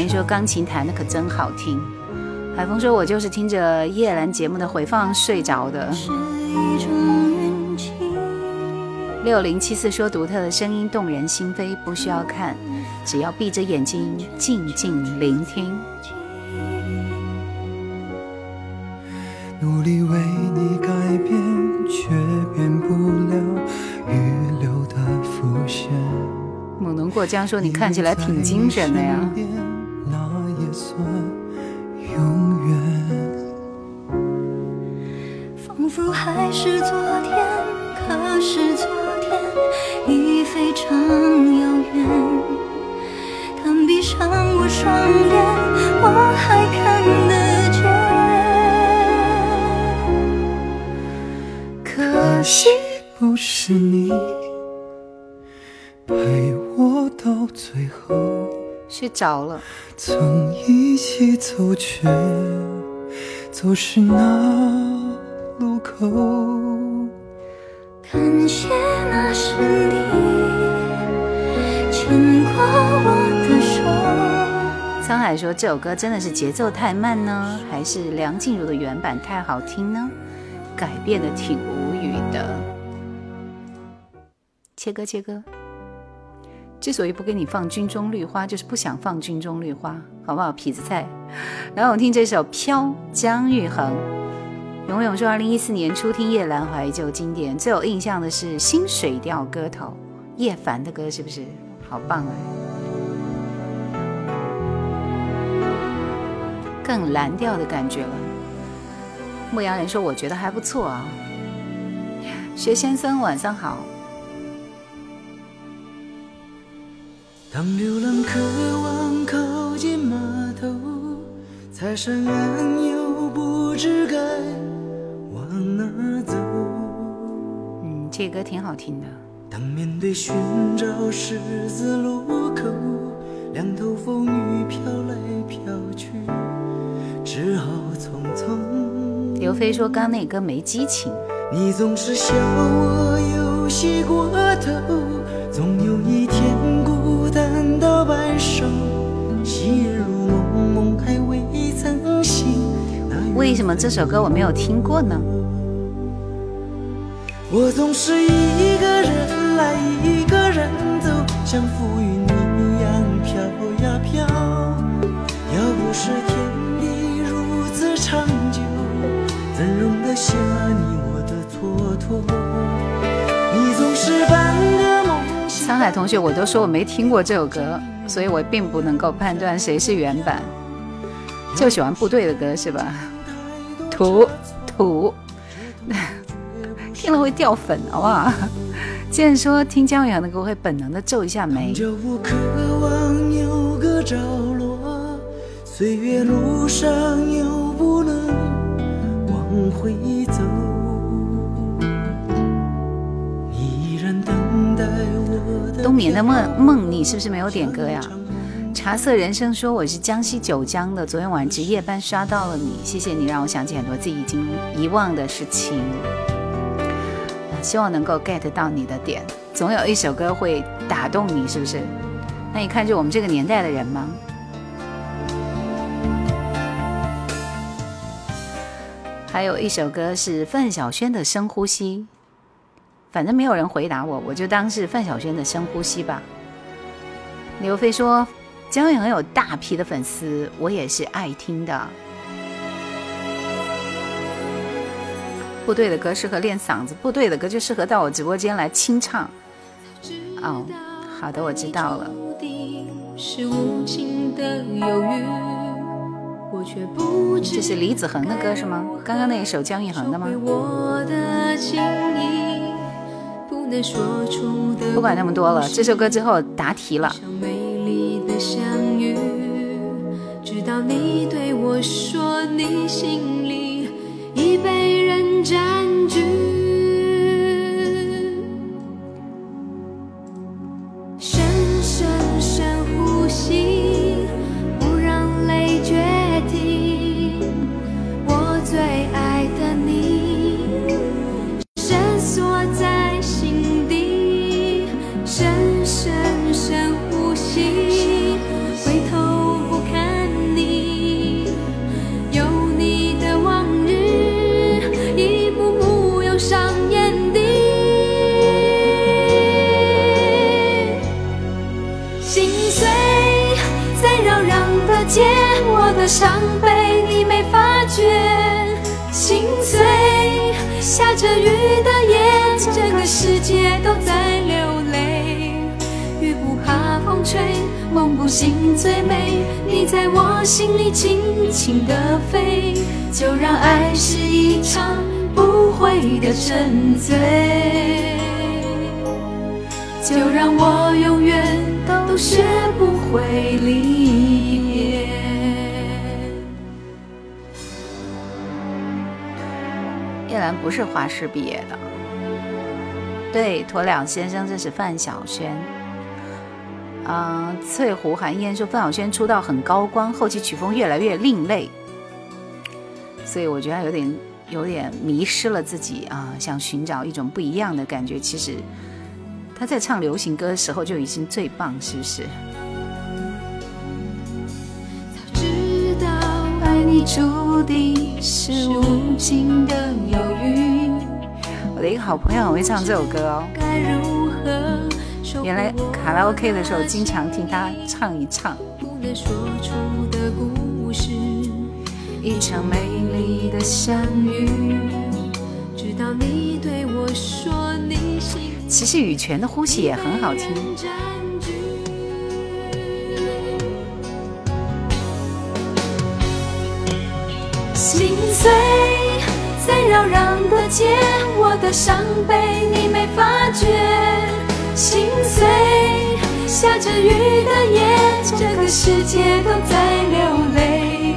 胡海英说：“钢琴弹的可真好听。”海峰说：“我就是听着叶兰节目的回放睡着的。”六零七四说：“独特的声音动人心扉，不需要看，只要闭着眼睛静静聆听。”努力为你改变，却变不了预留的伏线。猛龙过江说：“你看起来挺精神的呀。”着了。曾一起走，却走失那路口。感谢那是你牵过我的手。沧海说这首歌真的是节奏太慢呢，还是梁静茹的原版太好听呢？改变的挺无语的。切歌切割。之所以不给你放《军中绿花》，就是不想放《军中绿花》，好不好？痞子菜。然后我听这首《飘》，姜育恒。永永说，二零一四年初听叶兰怀旧经典，最有印象的是《新水调歌头》叶凡的歌，是不是？好棒啊！更蓝调的感觉了。牧羊人说，我觉得还不错啊。薛先生，晚上好。当流浪渴望靠近码头，才山岸又不知该往哪走。嗯，这歌挺好听的。当面对寻找十字路口，两头风雨飘来飘去，只好匆匆。刘飞说，刚那歌没激情。你总是笑我游戏过头，为什么这首歌我没有听过呢？我总是一个人来，一个人走，像浮云一样飘呀飘。要不是天地如此长久，怎容得下你我的蹉跎？你总是半个梦？沧海同学，我都说我没听过这首歌，所以我并不能够判断谁是原版。就喜欢部队的歌是吧？土土，<laughs> 听了会掉粉，好不好？既然说听姜育恒的歌会本能的皱一下眉。岁月路上又不能往回走。冬眠的梦梦，你是不是没有点歌呀？茶色人生说我是江西九江的，昨天晚上值夜班刷到了你，谢谢你让我想起很多自己已经遗忘的事情。希望能够 get 到你的点，总有一首歌会打动你，是不是？那你看就我们这个年代的人吗？还有一首歌是范晓萱的《深呼吸》。反正没有人回答我，我就当是范晓萱的深呼吸吧。刘飞说：“姜育恒有大批的粉丝，我也是爱听的。部队的歌适合练嗓子，部队的歌就适合到我直播间来清唱。”哦，好的，我知道了。这是李子恒的歌是吗？刚刚那一首姜育恒的吗？不管那么多了，这首歌之后答题了。相遇直到你对我说，你心里已被人占据。伤悲你没发觉，心碎。下着雨的夜，整个世界都在流泪。雨不怕风吹，梦不醒最美。你在我心里轻轻地飞，就让爱是一场不悔的沉醉。就让我永远都学不会离别。叶兰不是华师毕业的，对，鸵鸟先生这是范晓萱。嗯，翠湖寒烟说范晓萱出道很高光，后期曲风越来越另类，所以我觉得有点有点迷失了自己啊，想寻找一种不一样的感觉。其实他在唱流行歌的时候就已经最棒，是不是？你注定是无尽的。我的一个好朋友很会唱这首歌哦。原来卡拉 OK 的时候经常听他唱一唱。一场美丽的相遇。其实羽泉的呼吸也很好听。心碎在扰攘的街，我的伤悲你没发觉。心碎，下着雨的夜，这个世界都在流泪。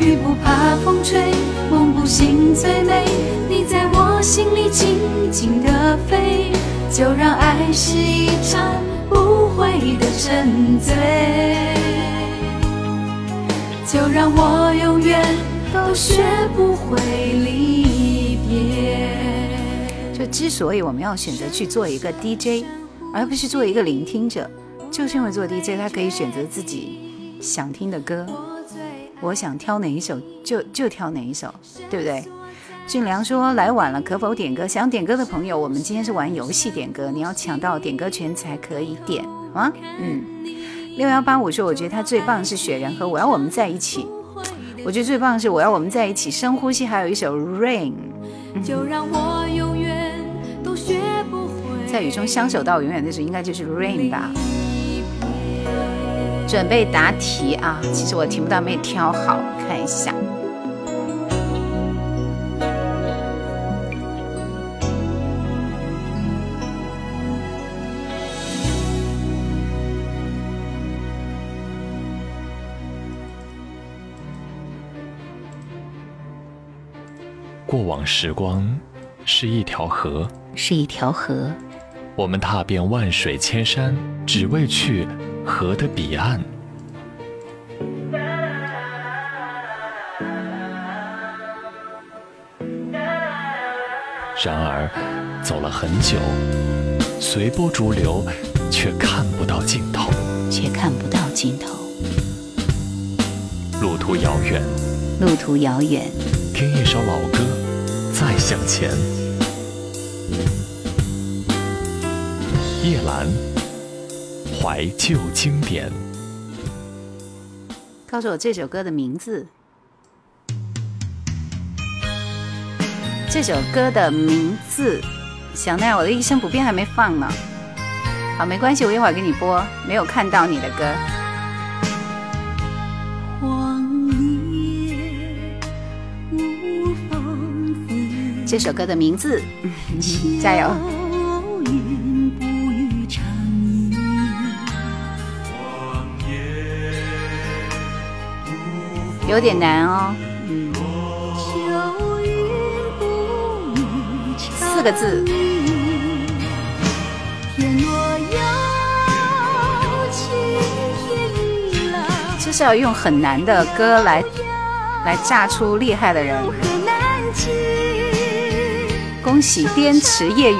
雨不怕风吹，梦不醒最美。你在我心里静静的飞，就让爱是一场不悔的沉醉。就让我永远学不会离别。就之所以我们要选择去做一个 DJ，而不是做一个聆听者，就是因为做 DJ，他可以选择自己想听的歌。我想挑哪一首就就挑哪一首，对不对？俊良说来晚了，可否点歌？想点歌的朋友，我们今天是玩游戏点歌，你要抢到点歌权才可以点啊。嗯，六幺八五说，我觉得他最棒是雪人和我要我们在一起。我觉得最棒的是我要我们在一起，深呼吸，还有一首 Rain。就让我永远都学不会在雨中相守到永远的时候，应该就是 Rain 吧。准备答题啊！其实我题目倒没挑好，看一下。往时光是一条河，是一条河。我们踏遍万水千山，只为去。河的彼岸。然而，走了很久，随波逐流，却看不到尽头，却看不到尽头。路途遥远，路途遥远。听一首老歌，再向前。叶阑。怀旧经典，告诉我这首歌的名字。这首歌的名字，小奈，我的一生不变还没放呢。好，没关系，我一会儿给你播。没有看到你的歌。这首歌的名字，<laughs> 加油。有点难哦，嗯，四个字，就是要用很难的歌来来炸出厉害的人。恭喜滇池夜雨。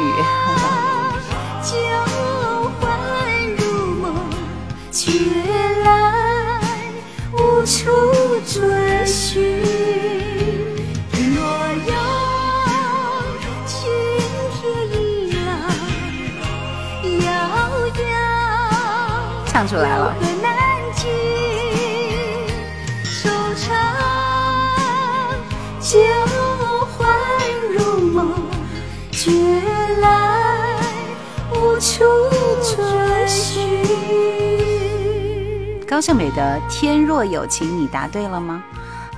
处追寻，若有晴天一朗，遥遥唱出来了。高胜美的《天若有情》，你答对了吗？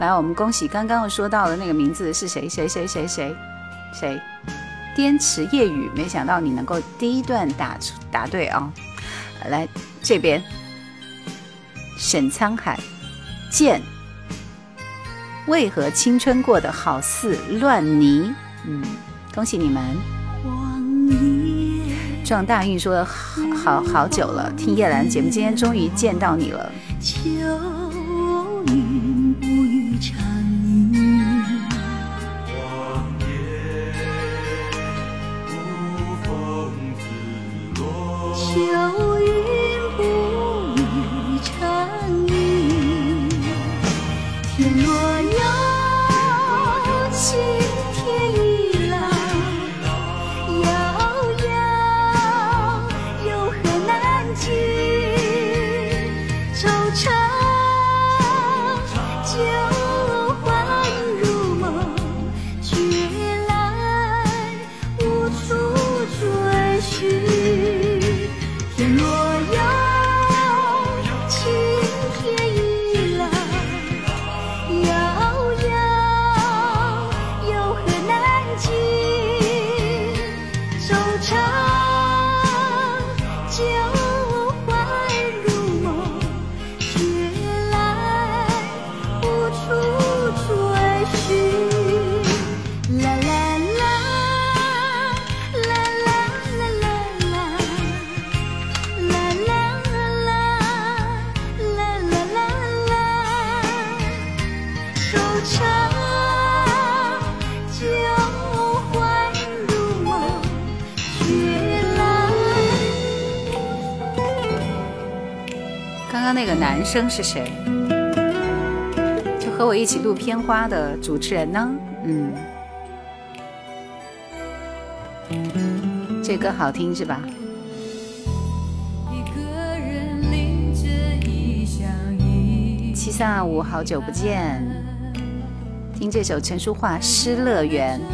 来，我们恭喜刚刚我说到的那个名字是谁？谁谁谁谁谁？滇池夜雨，没想到你能够第一段答出答对啊！来这边，沈沧海，剑，为何青春过得好似乱泥？嗯，恭喜你们。撞大运说好好好久了，听叶兰节目，今天终于见到你了。男生是谁？就和我一起录片花的主持人呢？嗯，这歌好听是吧？七三二五，好久不见，听这首陈淑桦《失乐园》。《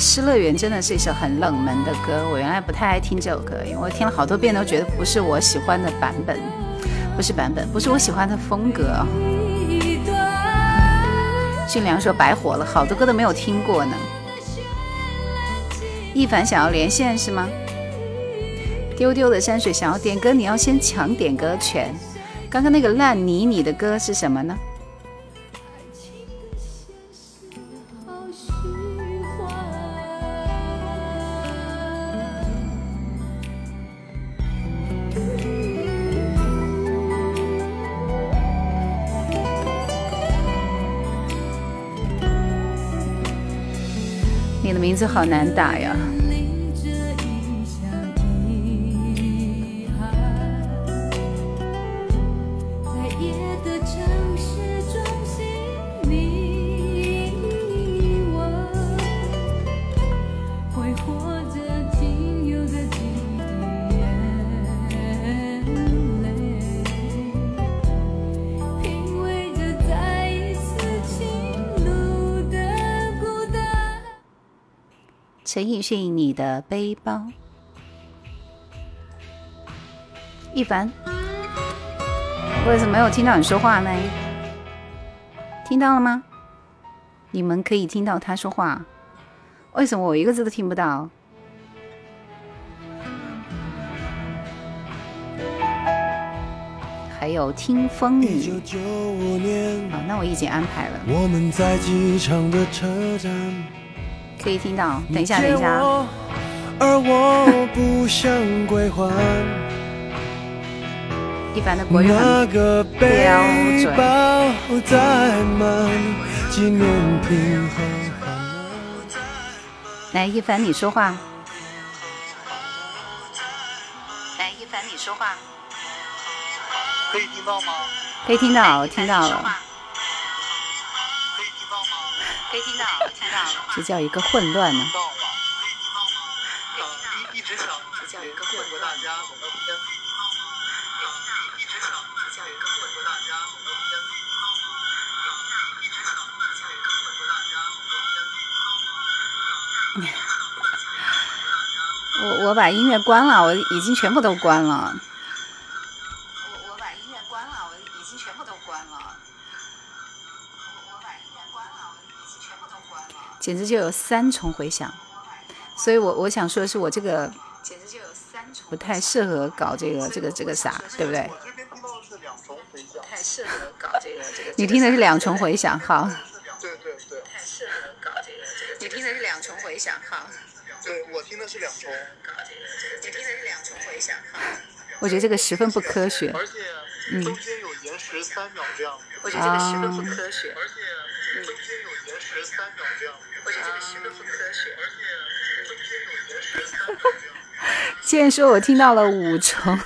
失乐园》真的是一首很冷门的歌，我原来不太爱听这首歌，因为我听了好多遍都觉得不是我喜欢的版本，不是版本，不是我喜欢的风格。俊良说白火了，好多歌都没有听过呢。一凡想要连线是吗？丢丢的山水想要点歌，你要先抢点歌权。刚刚那个烂泥你的歌是什么呢？这好难打呀！陈奕迅，你的背包。一凡，为什么没有听到你说话呢？听到了吗？你们可以听到他说话，为什么我一个字都听不到？还有听风雨。好，那我已经安排了。我们在机场的车站。可以听到，等一下，等一下。一凡的国语很标准。来，一凡你说话。来，一凡你说话。可以听到吗？可以听到，听到了。这叫一个混乱呢。<laughs> 我我把音乐关了，我已经全部都关了。简直就有三重回响，所以我我想说的是，我这个简直就有三重，不太适合搞这个这个这个啥，对不对？太适合搞这个这个。你听的是两重回响，好。对对对。太适合搞这个这个。你听的是两重回响，好。对，我听的是两重。搞这个这个。你听的是两重回响，好。我觉得这个十分不科学。而且，中间有延时三秒这样。我觉得这个十分不科学。而且，中间有延时三秒这样。我觉得这个十分不科学，而且中间有延时三秒这样。<laughs> 既然说我听到了五重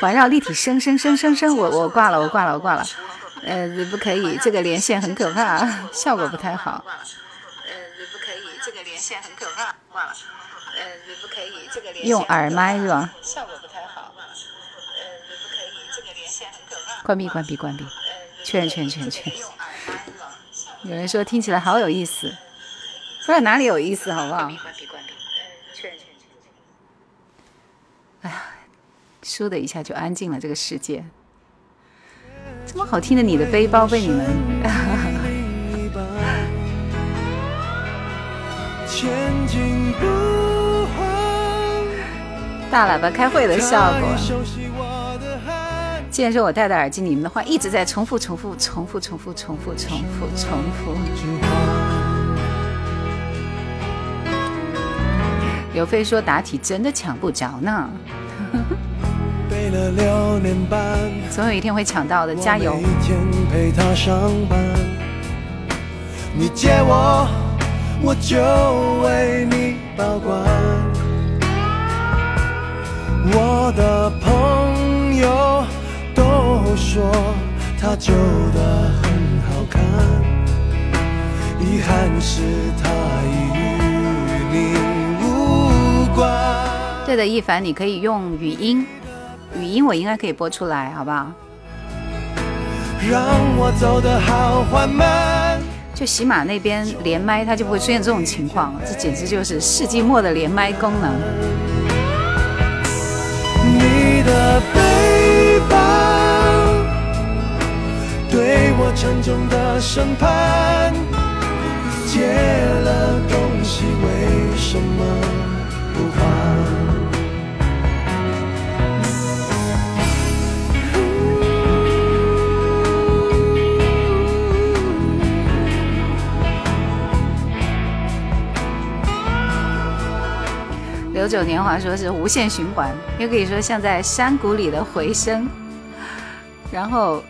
环绕立体声声声声声，我我挂了，我挂了，我挂了。呃，不可以，这个连线很可怕，效果不太好。呃不可以，这个连线很可怕，挂了。呃不可以，这个连线用耳麦是吧？效果不太好。不可以，这个连线很可怕。关闭，关闭，关闭。确认，确认，确认，确认。有人说听起来好有意思，不知道哪里有意思，好不好？关闭，关闭，关闭。确认，确认，确认。哎呀，倏的一下就安静了，这个世界。这么好听的你的背包被你们。<laughs> 大喇叭开会的效果。既然说我戴的耳机，你们的话一直在重复、重复、重复、重复、重复、重复、重复。刘飞说答题真的抢不着呢。背了六年半总有一天会抢到的，加油！你借我，我就为你保管。我的朋友都说他旧的很好看，遗憾是他已。对的，一凡，你可以用语音。语音我应该可以播出来，好不好？就喜马那边连麦，它就不会出现这种情况，这简直就是世纪末的连麦功能。你的背包对我沉重的审判，借了东西为什么不还？九九年华说是无限循环，又可以说像在山谷里的回声。然后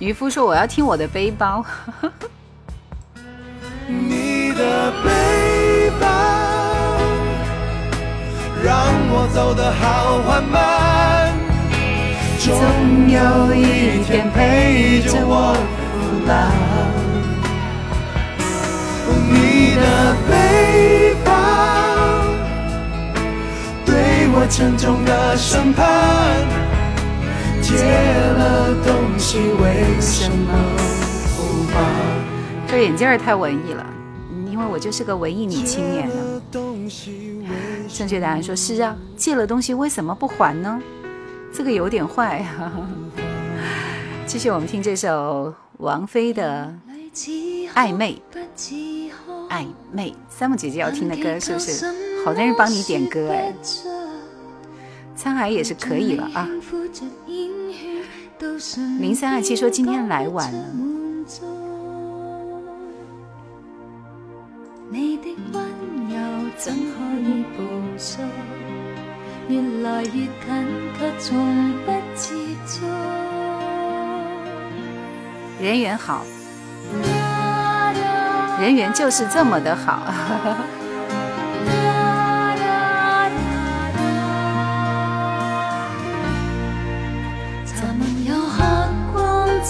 渔夫说我要听我的背包。<laughs> 你的背包让我走得好缓慢，总有一天陪着我腐烂。你的背包。我沉重的审判，借了东西为什么不还？这眼镜儿太文艺了，因为我就是个文艺女青年呢。正确答案说是啊，借了东西为什么不还呢？这个有点坏。<laughs> 继续，我们听这首王菲的《暧昧》，暧昧。三木姐姐要听的歌是不是？好多人帮你点歌哎。沧海也是可以了啊。零三二七说今天来晚了。你的温柔怎可以捕捉？越来越近，却从不接触人缘好，人缘就是这么的好。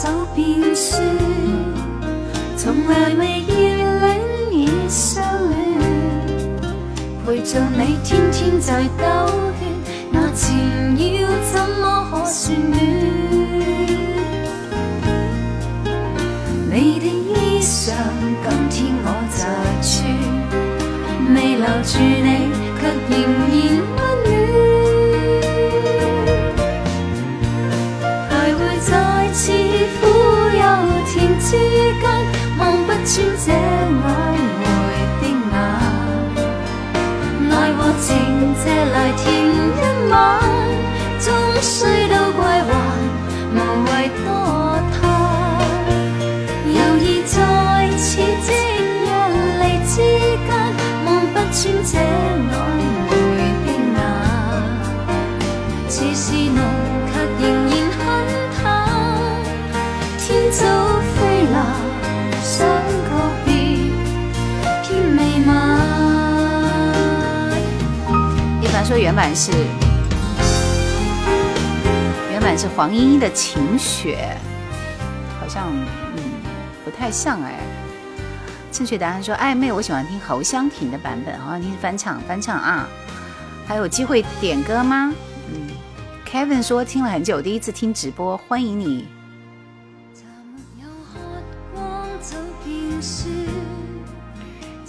走遍书，从来未意相恋，陪着你天天在兜圈，那缠绕怎么可算暖？你的衣裳今天我在穿，未留住你，却仍然温。版是原版是黄莺莺的《晴雪》，好像嗯不太像哎，《正确答案说暧昧，我喜欢听侯湘婷的版本，好像听是翻唱翻唱啊。还有机会点歌吗？嗯，Kevin 说听了很久，第一次听直播，欢迎你。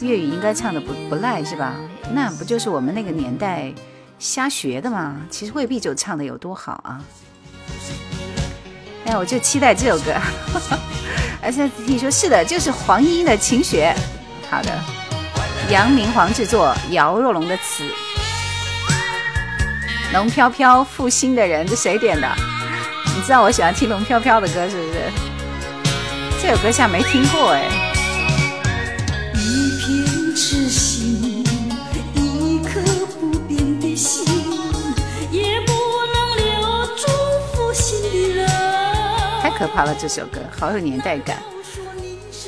粤语应该唱的不不赖是吧？那不就是我们那个年代瞎学的嘛？其实未必就唱的有多好啊。哎，我就期待这首歌。而且听说是的，就是黄莺莺的琴学。好的，杨明煌制作，姚若龙的词。龙飘飘负心的人，这谁点的？你知道我喜欢听龙飘飘的歌是不是？这首歌像没听过哎。可怕了，这首歌好有年代感。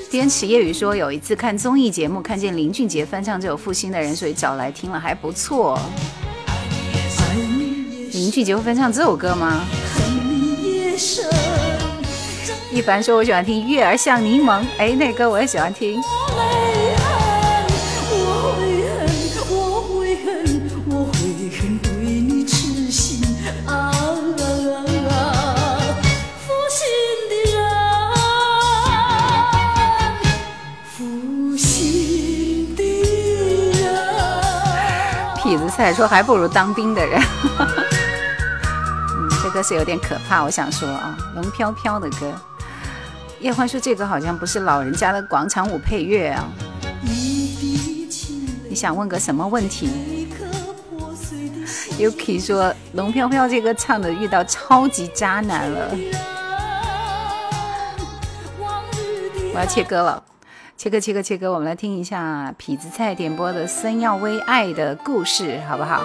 天池夜雨说，有一次看综艺节目，看见林俊杰翻唱这首《负心的人》，所以找来听了，还不错。林俊杰会翻唱这首歌吗？一凡说：“我喜欢听《月儿像柠檬》，哎，那歌我也喜欢听。”痞子菜说：“还不如当兵的人。”嗯，这歌是有点可怕，我想说啊，龙飘飘的歌。叶欢说这个好像不是老人家的广场舞配乐啊。你想问个什么问题？Yuki 说龙飘飘这歌唱的遇到超级渣男了。我要切歌了，切歌切歌切歌，我们来听一下痞子菜点播的孙耀威《爱的故事》，好不好？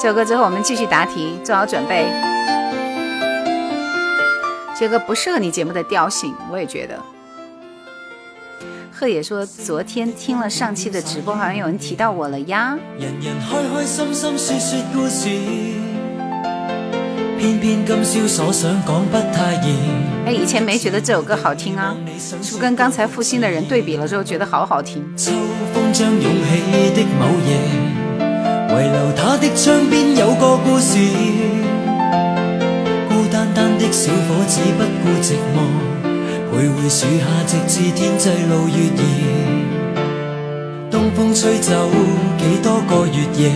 这首歌之后，我们继续答题，做好准备。这个不适合你节目的调性，我也觉得。贺野说，昨天听了上期的直播，好像有人提到我了呀。人人开开心心说说故事，偏偏今宵所想讲不太易。哎，以前没觉得这首歌好听啊，是不是跟刚才负心的人对比了之后，觉得好好听？秋风将涌起的某夜。遗留他的窗边有个故事，孤单单的小伙子不顾寂寞，徘徊树下直至天际露月儿。东风吹走几多个月夜，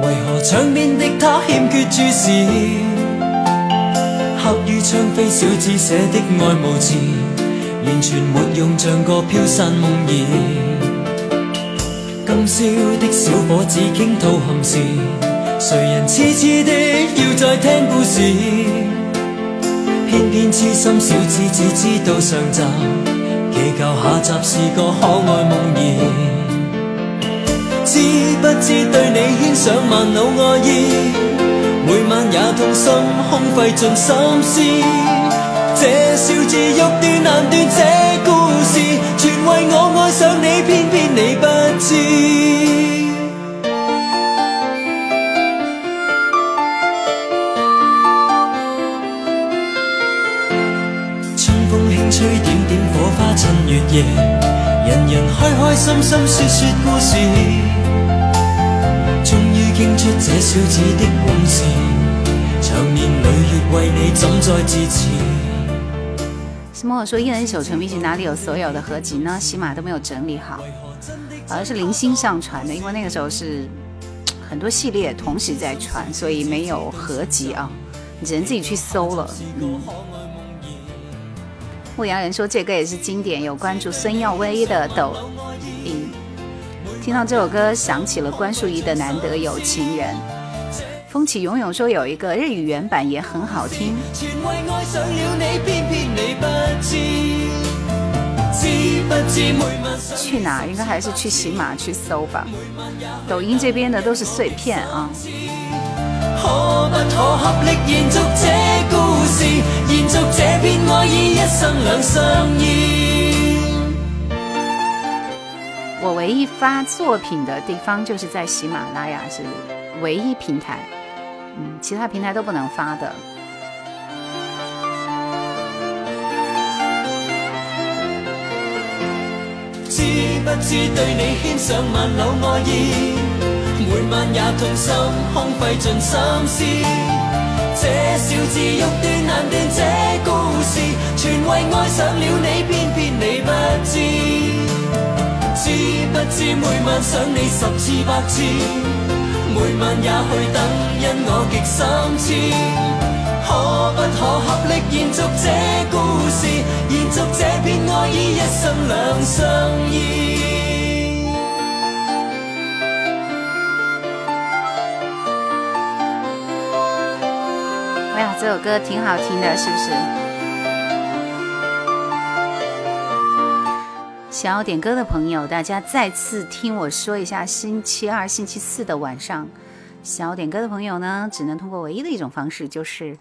为何窗边的他欠缺注视？刻于窗扉小字写的爱慕字，完全没用，像个飘散梦儿。今宵的小伙子倾吐憾事，谁人痴痴的要再听故事？偏偏痴心小子只知道上集，祈求下集是个可爱梦儿。知不知对你牵上万缕爱意，也痛心空费尽心思。这笑字欲断难断，这故事全为我爱上你，偏偏你不知。春风轻吹，点点火花衬月夜，人人开开心心说说故事，终于倾出这小子的往事，长年累月为你怎再支持？莫尔说：“一人一首成名曲哪里有所有的合集呢？起码都没有整理好，好像是零星上传的，因为那个时候是很多系列同时在传，所以没有合集啊，你只能自己去搜了。”嗯。牧羊人说：“这歌也是经典，有关注孙耀威的抖音，听到这首歌想起了关淑怡的《难得有情人》。”风起涌涌说有一个日语原版也很好听。去哪？应该还是去喜马去搜吧。抖音这边的都是碎片啊。我唯一发作品的地方就是在喜马拉雅，是唯一平台。嗯，其他平台都不能发的。知不知對你牽上萬縷愛意，每晚也痛心空費盡心思。這小字欲斷難斷這故事，全為愛上了你，偏偏你不知。知不知每晚想你十次百次，每晚也去等，因我極心痴。可不可合力延續這故事，延續這片愛意，一生兩相依。哎呀，这首歌挺好听的，是不是？想要点歌的朋友，大家再次听我说一下，星期二、星期四的晚上，想要点歌的朋友呢，只能通过唯一的一种方式，就是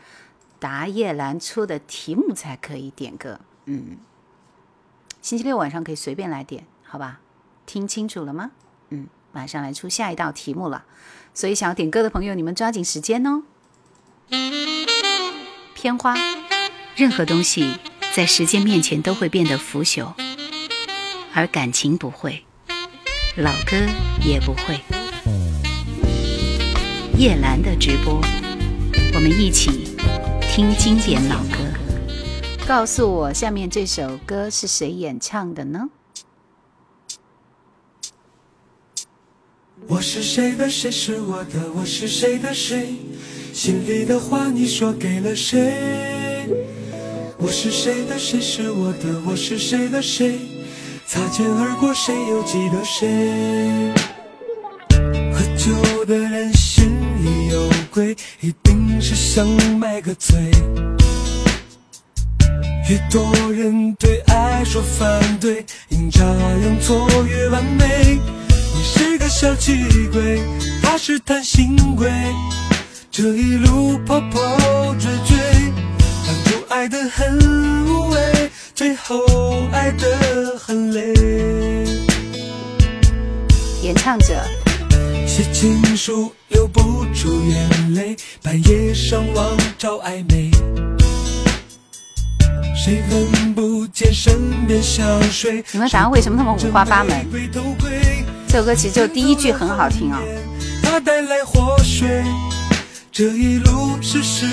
答叶兰出的题目才可以点歌。嗯，星期六晚上可以随便来点，好吧？听清楚了吗？嗯，马上来出下一道题目了，所以想要点歌的朋友，你们抓紧时间哦。片花，任何东西在时间面前都会变得腐朽，而感情不会，老歌也不会。叶兰的直播，我们一起听经典老歌。告诉我，下面这首歌是谁演唱的呢？我是谁的，谁是我的，我是谁的谁？心里的话你说给了谁？我是谁的，谁是我的，我是谁的谁？擦肩而过，谁又记得谁？喝酒的人心里有鬼，一定是想买个醉。越多人对爱说反对，阴差阳错越完美。你是个小气鬼，他是贪心鬼。这一路跑跑追追，当初爱得很无畏，最后爱得很累。演唱者写情书流不出眼泪，半夜上网找暧昧。谁闻不见身边香水？你们答案为什么那么五花八门？这首歌其实就第一句很好听啊、它带来祸水，这一路是是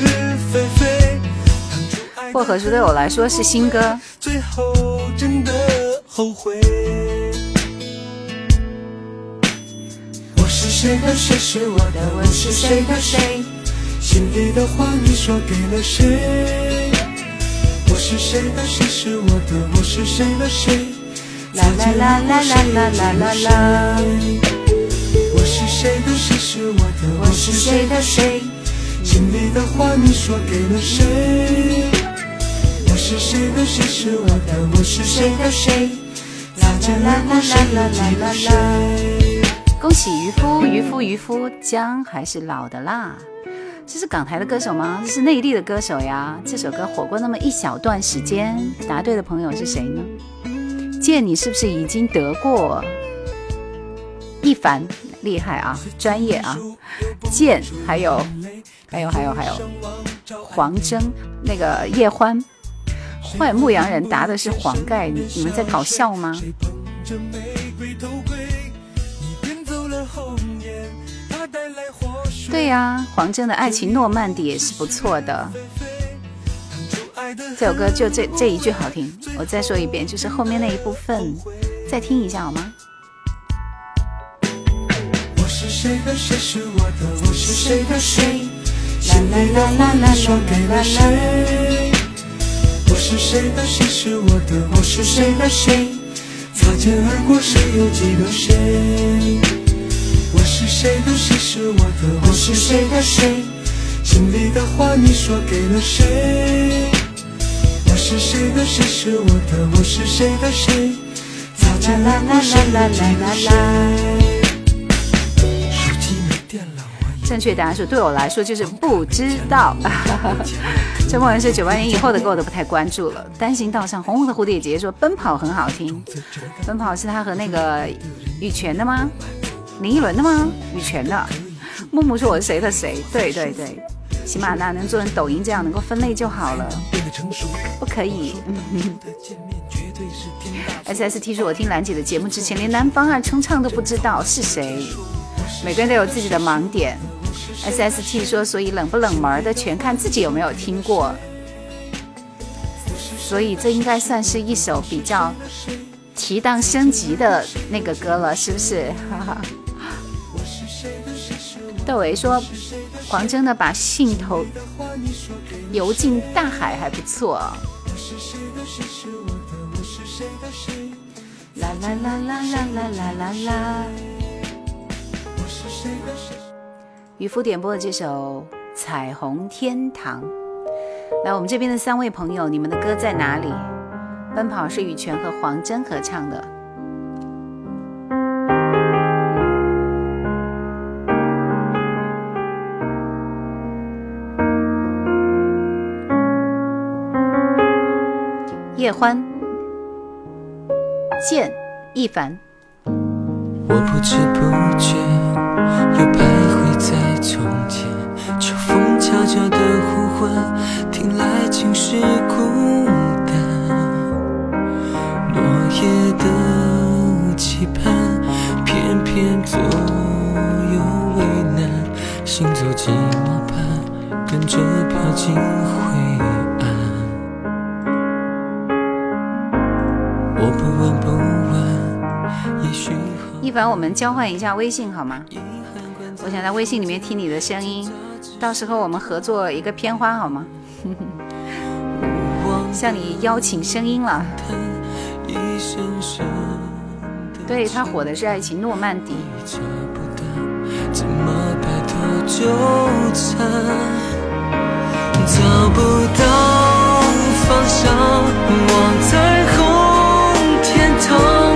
非非。薄荷树对我来说是新歌，最后真的后悔。我是谁？的，谁？是我的，我是谁？的谁？心里的话你说给了谁？我是谁？的，谁？是我的，我是谁？的谁？啦啦啦啦啦啦啦啦啦。我是谁？的，谁？是我的，我是谁？的谁？心里的话你说给了谁？是谁的，谁是我的，我是谁的谁？擦肩而过，谁又记得谁？恭喜渔夫，渔夫，渔夫，姜还是老的辣。这是港台的歌手吗？这是内地的歌手呀。这首歌火过那么一小段时间，答对的朋友是谁呢？见你是不是已经得过？一凡厉害啊，专业啊。剑还有还有还有还有黄征那个叶欢，坏牧羊人答的是黄盖，你你们在搞笑吗？对呀、黄征的《爱情诺曼底》也是不错的。这首歌就这这一句好听，我再说一遍，就是后面那一部分，再听一下好吗？我是谁的，谁是我的，我是谁的谁？啦啦啦啦啦说给了谁？我是谁的，谁是我的，我是谁的谁？擦肩而过，谁又记得谁？我是谁的，谁是我的，我是谁的谁？心里的话你说给了谁？我是谁的，谁是我的，我是谁的谁？擦肩而过，谁又记得谁？正确答案是对我来说就是不知道。这莫人是九八年以后的歌我都不太关注了。单行道上红红的蝴蝶结说奔跑很好听，奔跑是他和那个羽泉的吗？林依轮的吗？羽泉的。木木说我是谁的谁？对对对，起码那能做成抖音这样能够分类就好了，不可以。<laughs> S S T 说：“我听兰姐的节目之前，连南方二重唱都不知道是谁。每个人都有自己的盲点。”S S T 说：“所以冷不冷门的，全看自己有没有听过。所以这应该算是一首比较提档升级的那个歌了，是不是？”哈哈。窦唯说：“黄真的把兴头游进大海还不错。”啦啦啦啦啦啦啦啦啦！渔夫点播的这首《彩虹天堂》。来，我们这边的三位朋友，你们的歌在哪里？奔跑是羽泉和黄真合唱的。叶欢。见一凡。我不知不觉又听来尽是孤单。落叶的期盼，偏偏左右为难，行走寂寞般，跟着飘进灰暗。我不问不问，也许一凡，我们交换一下微信好吗？我想在微信里面听你的声音，到时候我们合作一个片花好吗？<laughs> 向你邀请声音了。对他火的是《爱情诺曼底》。找不到方向，望彩虹。飞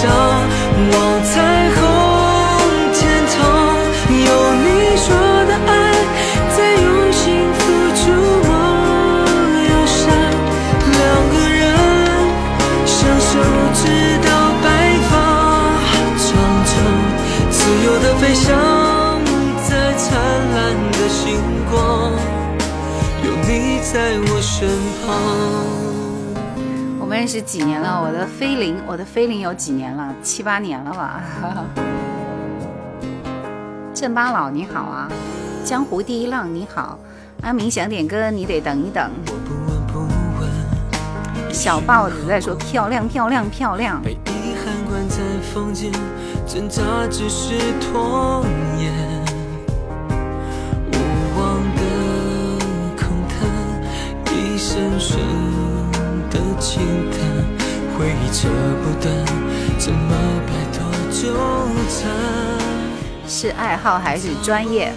方向，望彩虹天堂。有你说的爱，在用心付出我忧伤。两个人相守直到白发长长，自由的飞翔。在灿烂的星光，有你在我身旁。认识几年了？我的菲林，我的菲林有几年了？七八年了吧？镇巴佬你好啊，江湖第一浪你好，阿明想点歌，你得等一等。小豹子在说漂亮漂亮漂亮。被遗憾关在房间，挣扎只是拖情感，回忆扯不断，怎么摆脱纠缠？是爱好还是专业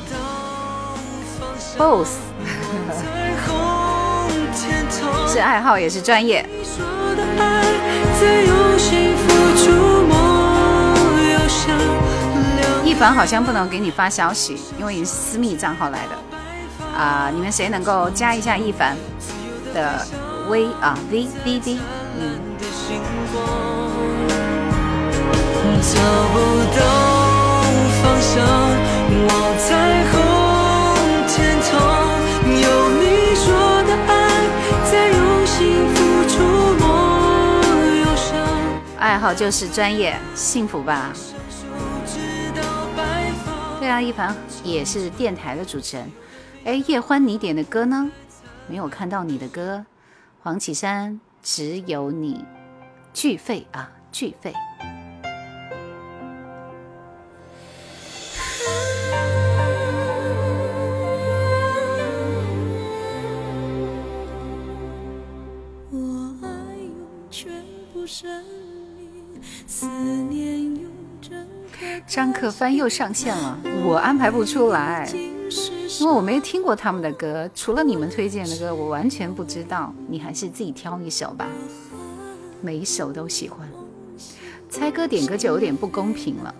？Both，<laughs> 是爱好也是专业。一凡好像不能给你发消息，因为你是私密账号来的啊！你们谁能够加一下一凡？的 V 啊 V V V，嗯。找不到方向，望彩虹天堂，有你说的爱，在用心付出梦忧伤。爱好就是专业，幸福吧？对啊，一凡也是电台的主持人。哎，叶欢，你点的歌呢？没有看到你的歌，黄绮珊只有你，巨肺啊巨肺。张克帆又上线了，我安排不出来。因为我没听过他们的歌，除了你们推荐的歌，我完全不知道。你还是自己挑一首吧，每一首都喜欢。猜歌点歌就有点不公平了，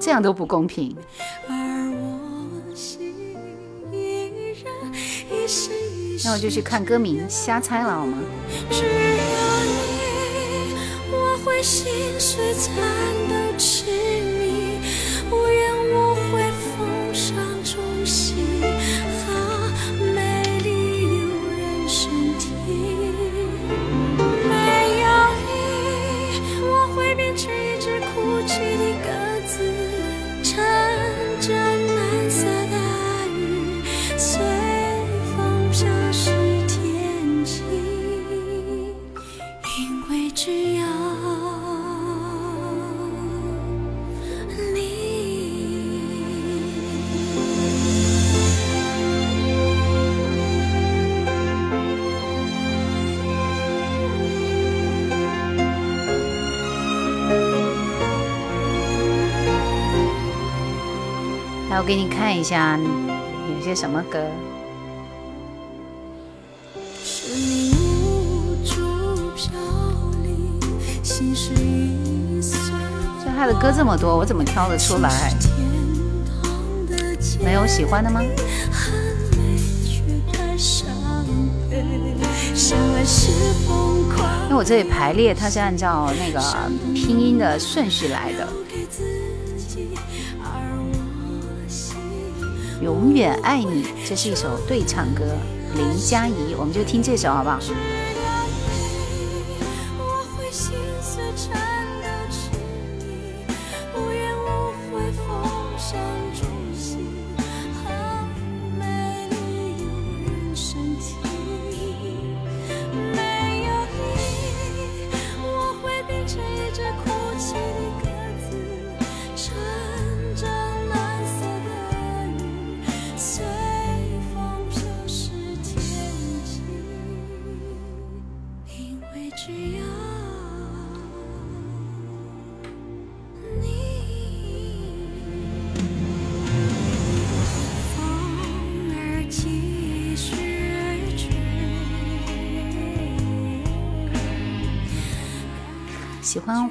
这样都不公平。那我就去看歌名，瞎猜了好吗？只有你，我会心碎惨到给你看一下有些什么歌。是你无助飘零，心事已碎。就他的歌这么多，我怎么挑得出来？没有喜欢的吗？因为我这里排列，它是按照那个拼音的顺序来的。永远爱你，这是一首对唱歌，林佳怡，我们就听这首好不好？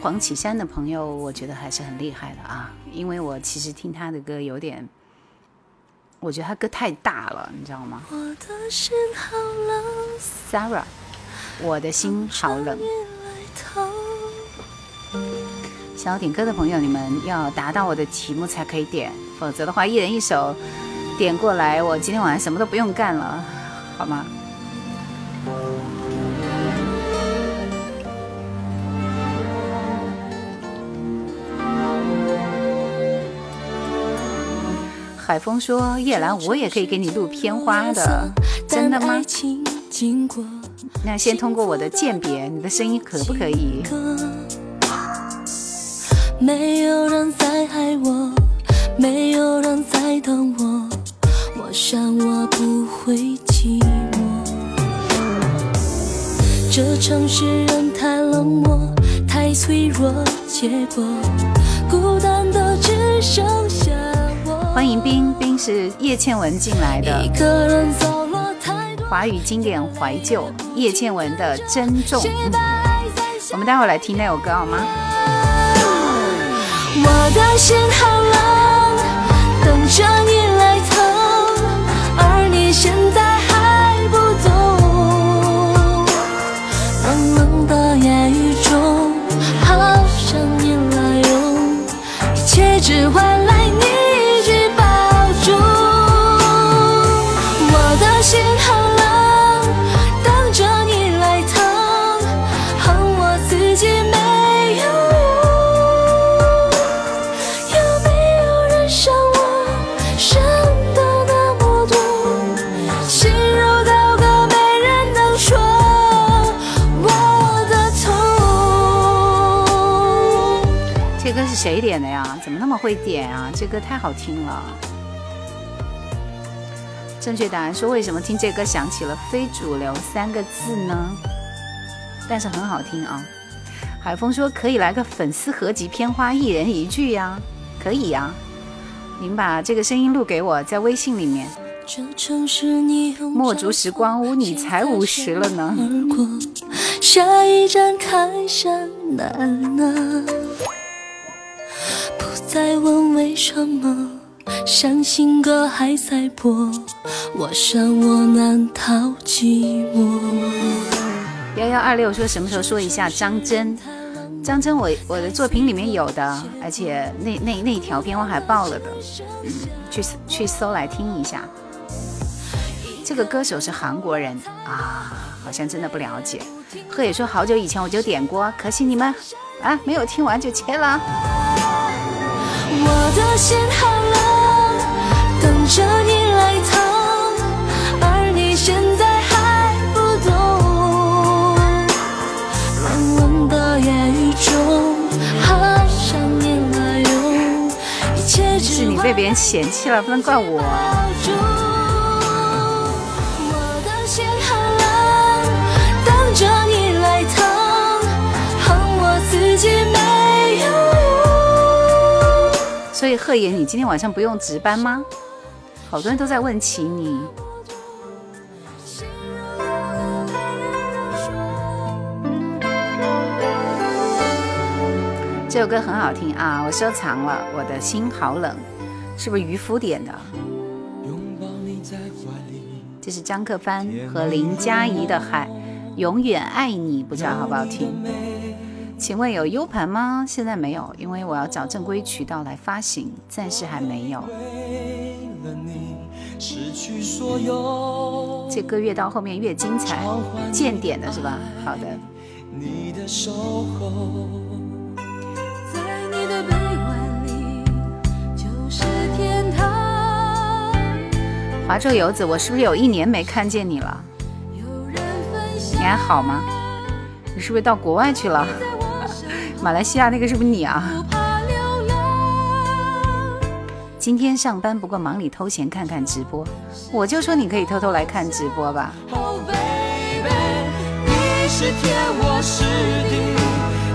黄绮珊的朋友，我觉得还是很厉害的啊，因为我其实听她的歌有点，我觉得她歌太大了，你知道吗我的心好冷，？Sarah，我的心好冷。想要点歌的朋友，你们要达到我的题目才可以点，否则的话，一人一首点过来，我今天晚上什么都不用干了，好吗？海风说：“叶兰，我也可以给你录片花的，真的吗？经过那先通过我的鉴别，你的声音可不可以？没有人再爱我，没有人再等我，我想我不会寂寞。这城市人太冷漠，太脆弱，结果欢迎冰冰是叶倩文进来的一，个人走了太多华语经典怀旧，叶倩文的《珍重》。我们待会儿来听那首歌好吗？我的心好冷，等着谁点的呀？怎么那么会点啊？这歌太好听了。正确答案说：为什么听这歌想起了非主流三个字呢？但是很好听啊。海峰说可以来个粉丝合集片花，一人一句呀，可以呀。您把这个声音录给我，在微信里面。这城市霓虹墨竹时光屋，你才五十了呢。下一站开向南啊，不再问为什么，伤心歌还在播，我想我难逃寂寞。幺幺二六说什么时候说一下张真？张真我我的作品里面有的，而且那那那条片我还爆了的，嗯，去去搜来听一下。这个歌手是韩国人啊，好像真的不了解。贺野说好久以前我就点过，可惜你们啊没有听完就切了。我的心好冷，等着你来疼，而你现在还不懂。冷冷的夜雨中，好想你了哟，一切只是你被别人嫌弃了，不能怪。我所以贺野，你今天晚上不用值班吗？好多人都在问起你。这首歌很好听啊，我收藏了。我的心好冷，是不是渔夫点的？这是张克帆和林佳怡的《海永远爱你》，不知道好不好听？请问有 U 盘吗？现在没有，因为我要找正规渠道来发行，暂时还没有。这歌越到后面越精彩，见点的是吧？好的。在你的臂弯里就是天堂。华州游子，我是不是有一年没看见你了？你还好吗？你是不是到国外去了？马来西亚那个是不是你啊？今天上班不过忙里偷闲看看直播，我就说你可以偷偷来看直播吧。Oh baby，你是天，我是地，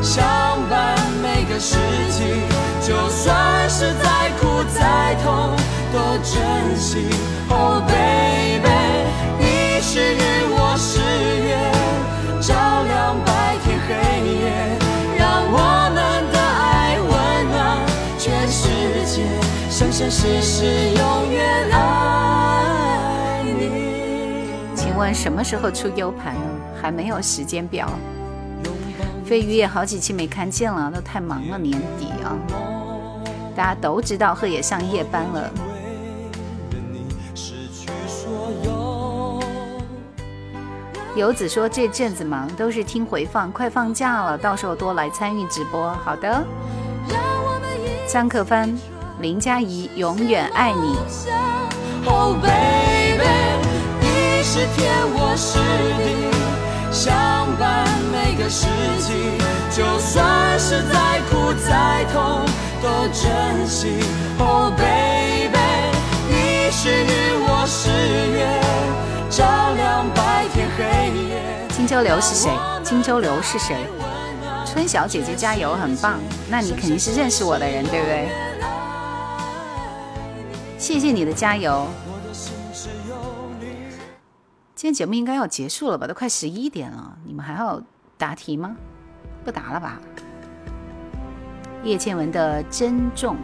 相伴每个世纪。就算是再苦再痛，都珍惜。Oh baby，你是日，我是月，照亮白天黑夜，生生世世永远爱你。请问什么时候出 U 盘呢？还没有时间表。飞鱼也好几期没看见了，都太忙了，年底啊，大家都知道贺野上夜班了。游子说这阵子忙，都是听回放，快放假了，到时候多来参与直播。好的，张克帆、林佳怡，永远爱你。Oh baby，你是天，我是地，相伴每个世纪。就算是再苦再痛，都珍惜。Oh baby，你是日，我是月，照亮白天黑夜。金周流是谁？金周流是谁？春晓姐姐加油，很棒。那你肯定是认识我的人，对不对？谢谢你的加油。今天节目应该要结束了吧？都快十一点了，你们还要答题吗？不答了吧？叶倩文的《珍重》。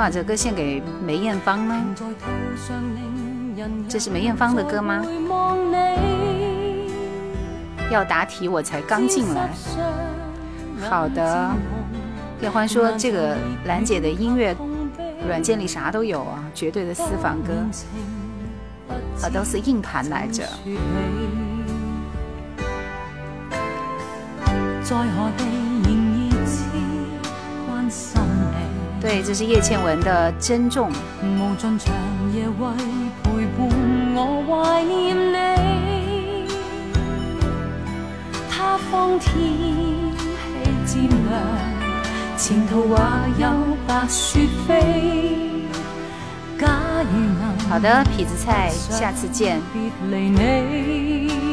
把这歌献给梅艳芳呢？这是梅艳芳的歌吗？要答题我才刚进来。好的，叶欢说这个兰姐的音乐软件里啥都有啊，绝对的私房歌，啊都是硬盘来着。对，这是叶倩文的《珍重》。無盡長夜為陪伴我懷念你。他方天氣漸涼，前途還有白雪飛。假如能好的，痞子菜，下次見。別離你。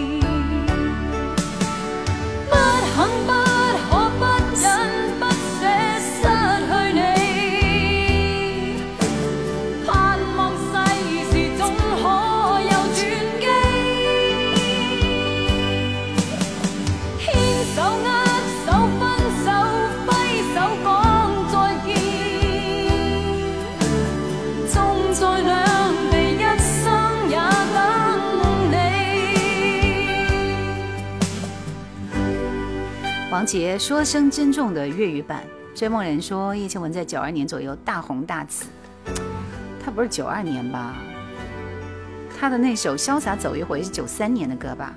王杰说声珍重的粤语版。追梦人说叶倩文在九二年左右大红大紫，他不是九二年吧？他的那首《潇洒走一回》是九三年的歌吧？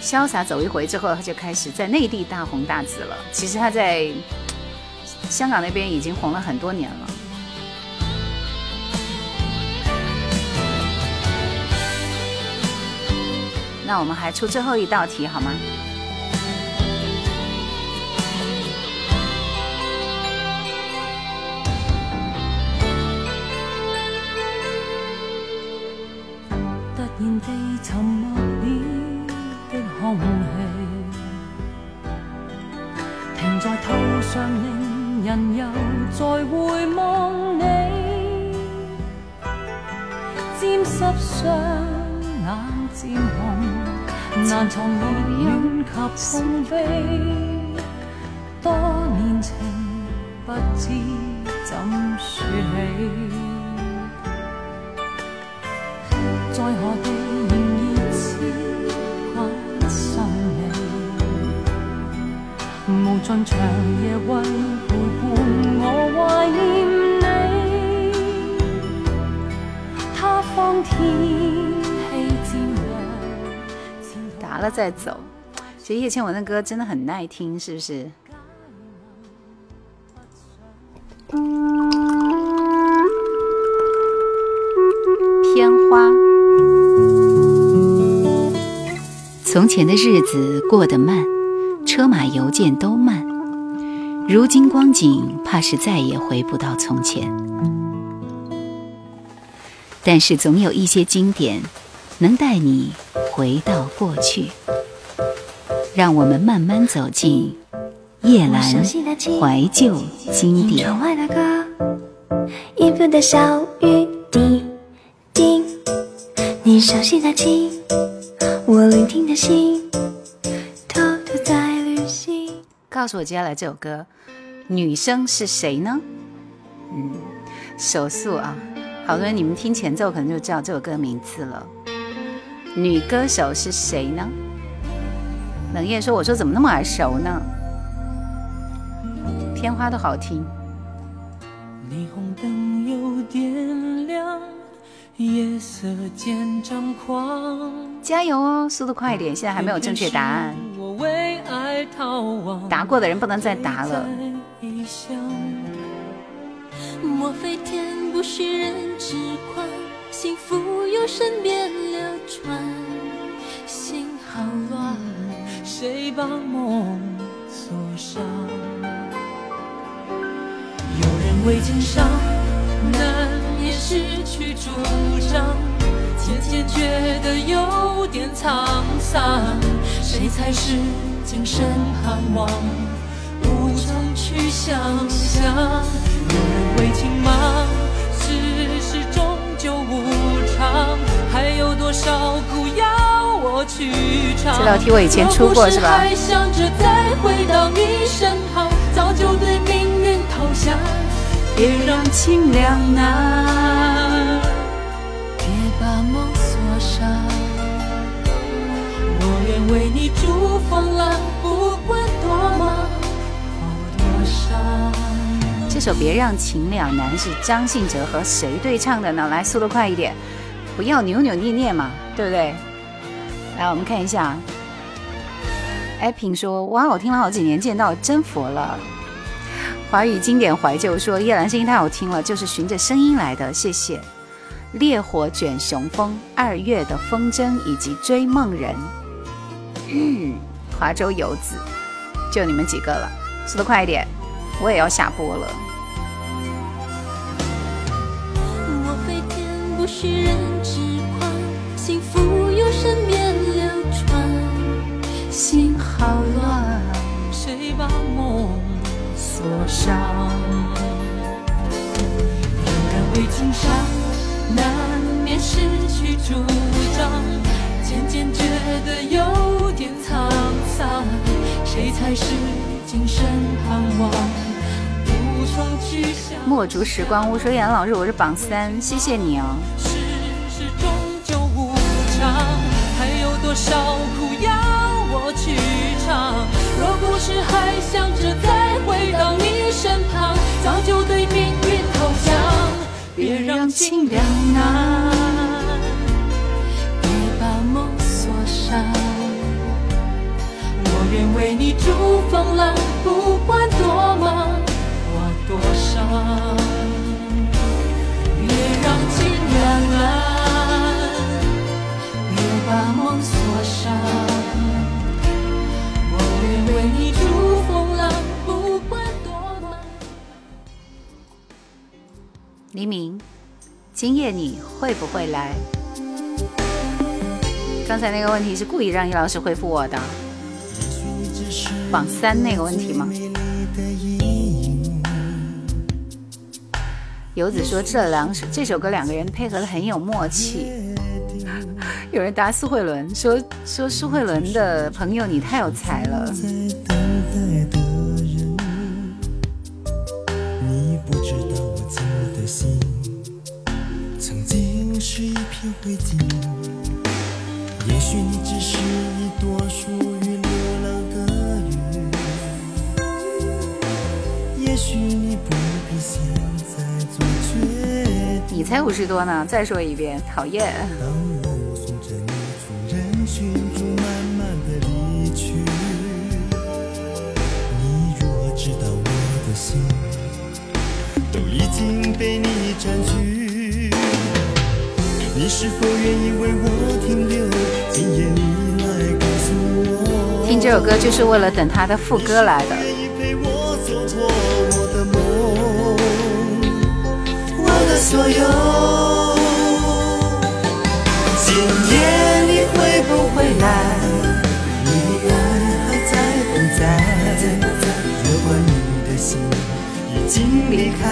潇洒走一回之后，他就开始在内地大红大紫了。其实他在香港那边已经红了很多年了。那我们还出最后一道题好吗？突然地沉默了的空气，停在途上，令人又再回望你，沾湿双眼渐红，难藏热恋及痛悲，多年情不知怎说起。在。何地仍然痴关心你，无尽长夜为陪伴我怀念你。他方天，了再走。其实叶倩文的歌真的很耐听，是不是？片花。从前的日子过得慢，车马邮件都慢。如今光景，怕是再也回不到从前。但是总有一些经典，能带你回到过去。让我们慢慢走进叶阑怀旧经典。窗外的歌，音符的小雨滴滴，你熟悉的情，我聆听的心，偷偷在旅行。告诉我接下来这首歌，女生是谁呢？嗯，手速啊，好多人你们听前奏可能就知道这首歌名字了。女歌手是谁呢？冷夜说：“我说怎么那么耳熟呢？天花都好听。霓虹灯又点亮，夜色渐张狂。加油哦，速度快一点！现在还没有正确答案，我为爱逃亡，答过的人不能再答了。莫非天不许人知宽，幸福由身边流传，心好乱。谁把梦锁上？有人为情伤，难免失去主张，渐渐觉得有点沧桑。谁才是今生盼望？无从去想象。有人为情忙，还有多少苦要我去尝？这道题我以前出过是吧？还想着再回到你身旁，早就对命运投降。别让情两难，别把梦锁上。我愿为你筑风浪，不管多忙或多伤。这首《别让情两难》是张信哲和谁对唱的呢？来，速度快一点，不要扭扭捏捏嘛，对不对？来，我们看一下。艾平说：“哇，我听了好几年，见到真佛了。”华语经典怀旧说：“叶兰声音太好听了，就是循着声音来的。”谢谢。烈火卷雄风、二月的风筝以及追梦人，嗯，华州游子，就你们几个了，速度快一点，我也要下播了。不许人知宽，幸福由身边流传，心好乱。谁把梦锁上？有人为情伤，难免失去主张，渐渐觉得有点沧桑。谁才是今生盼望？从去想。墨竹时光屋说：“叶兰老师，我是榜三，谢谢你哦。”世事终究无常，还有多少苦要我去尝？若不是还想着再回到你身旁，早就对命运投降。别让情两难，别把梦锁上。我愿为你筑风浪，不管多忙多伤。别让情两难，别把梦锁上。我愿为你筑风浪，不管多忙。黎明，今夜你会不会来？刚才那个问题是故意让易老师回复我的，榜三那个问题吗？游子说这两首这首歌两个人配合的很有默契。<laughs> 有人答苏慧伦说说苏慧伦的朋友你太有才了。曾经是一片灰烬。你才五十多呢，再说一遍，讨厌。被你占据？你是否愿意为我停留？今夜你来告诉我，听这首歌就是为了等他的副歌来的。我的所有。今夜你会不会来？你的爱还在不在？如果你的心已经离开，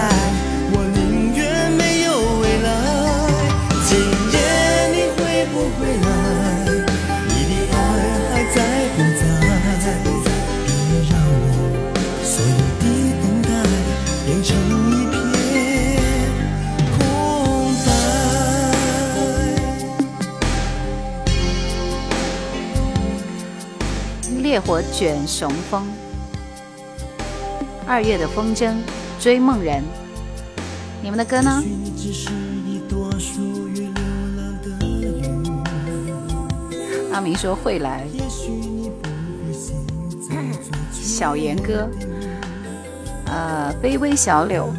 烈火卷雄风，二月的风筝，追梦人。你们的歌呢？阿明说会来。小严哥，呃，卑微小柳。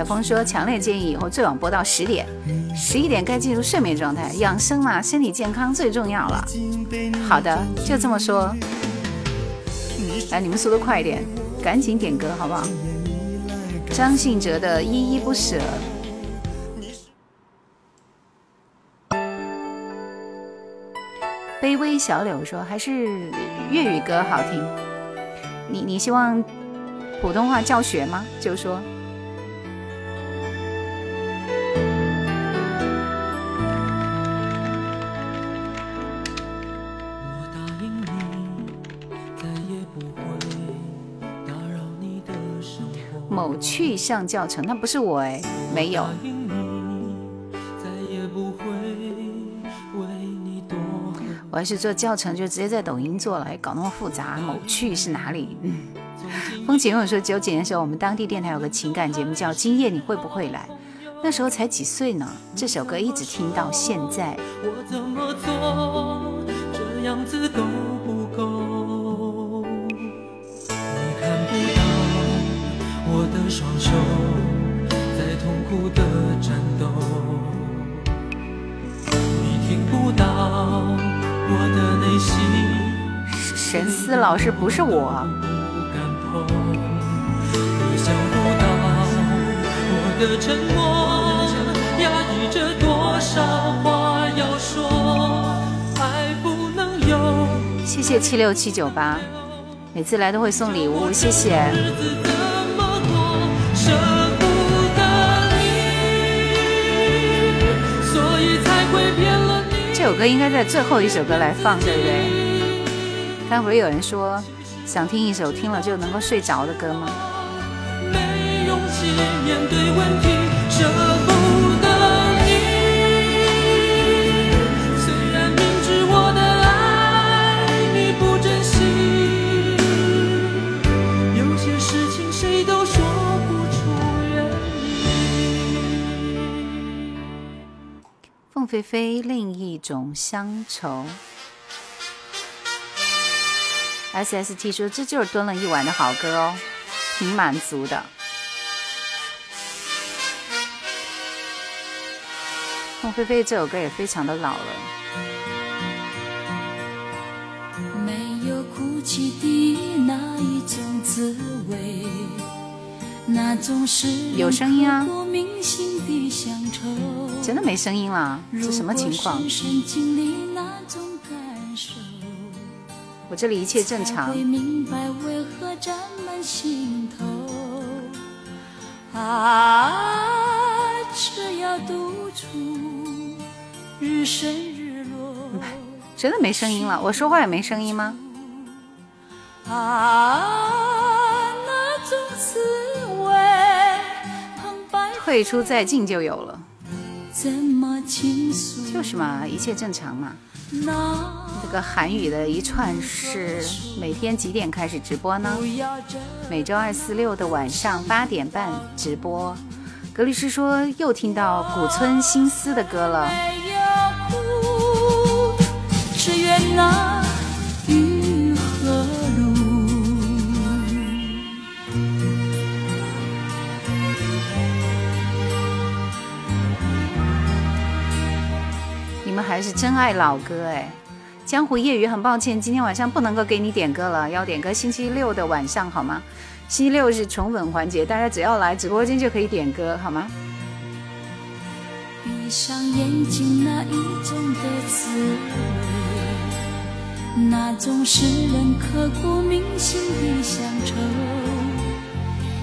小峰说，强烈建议以后最晚播到十点，十一点该进入睡眠状态，养生嘛，身体健康最重要了。好的，就这么说。来，你们速度快一点，赶紧点歌好不好？张信哲的《依依不舍》。卑微小柳说，还是粤语歌好听。你你希望普通话教学吗？就说。某去向教程，那不是我哎，没有我要是做教程，就直接在抖音做了，还搞那么复杂。某去是哪里？嗯。<laughs> 风景我说，九几年的时候，我们当地电台有个情感节目叫《今夜你会不会来》，那时候才几岁呢，这首歌一直听到现在。我怎么做，这样子神思老师不是我。谢谢七六七九八，每次来都会送礼物，谢谢。这首歌应该在最后一首歌来放，对不对？刚不是有人说想听一首听了就能够睡着的歌吗？没勇气面对问题舍不得你。虽然明知我的爱你不珍惜有些事情谁都说不出原因。凤飞飞另一种乡愁。S S T 说这就是蹲了一晚的好歌哦，挺满足的。凤飞飞这首歌也非常的老了。没有哭泣的那一种滋味，那种是有声音啊。真的没声音了，这什么情况我这里一切正常会。明白为何沾满心头。啊，只要独处，日升日落。真的没声音了，我说话也没声音吗？啊，那种滋味，旁白退出再进就有了，怎么倾诉？就是嘛，一切正常嘛。这个韩语的一串是每天几点开始直播呢？每周二、四、六的晚上八点半直播。格律师说又听到古村新司的歌了，们还是真爱老歌哎。江湖夜雨，很抱歉，今天晚上不能够给你点歌了，要点歌星期六的晚上好吗？星期六是宠粉环节，大家只要来直播间就可以点歌好吗？闭上眼睛，那一种的滋味，那种使人刻骨铭心的乡愁，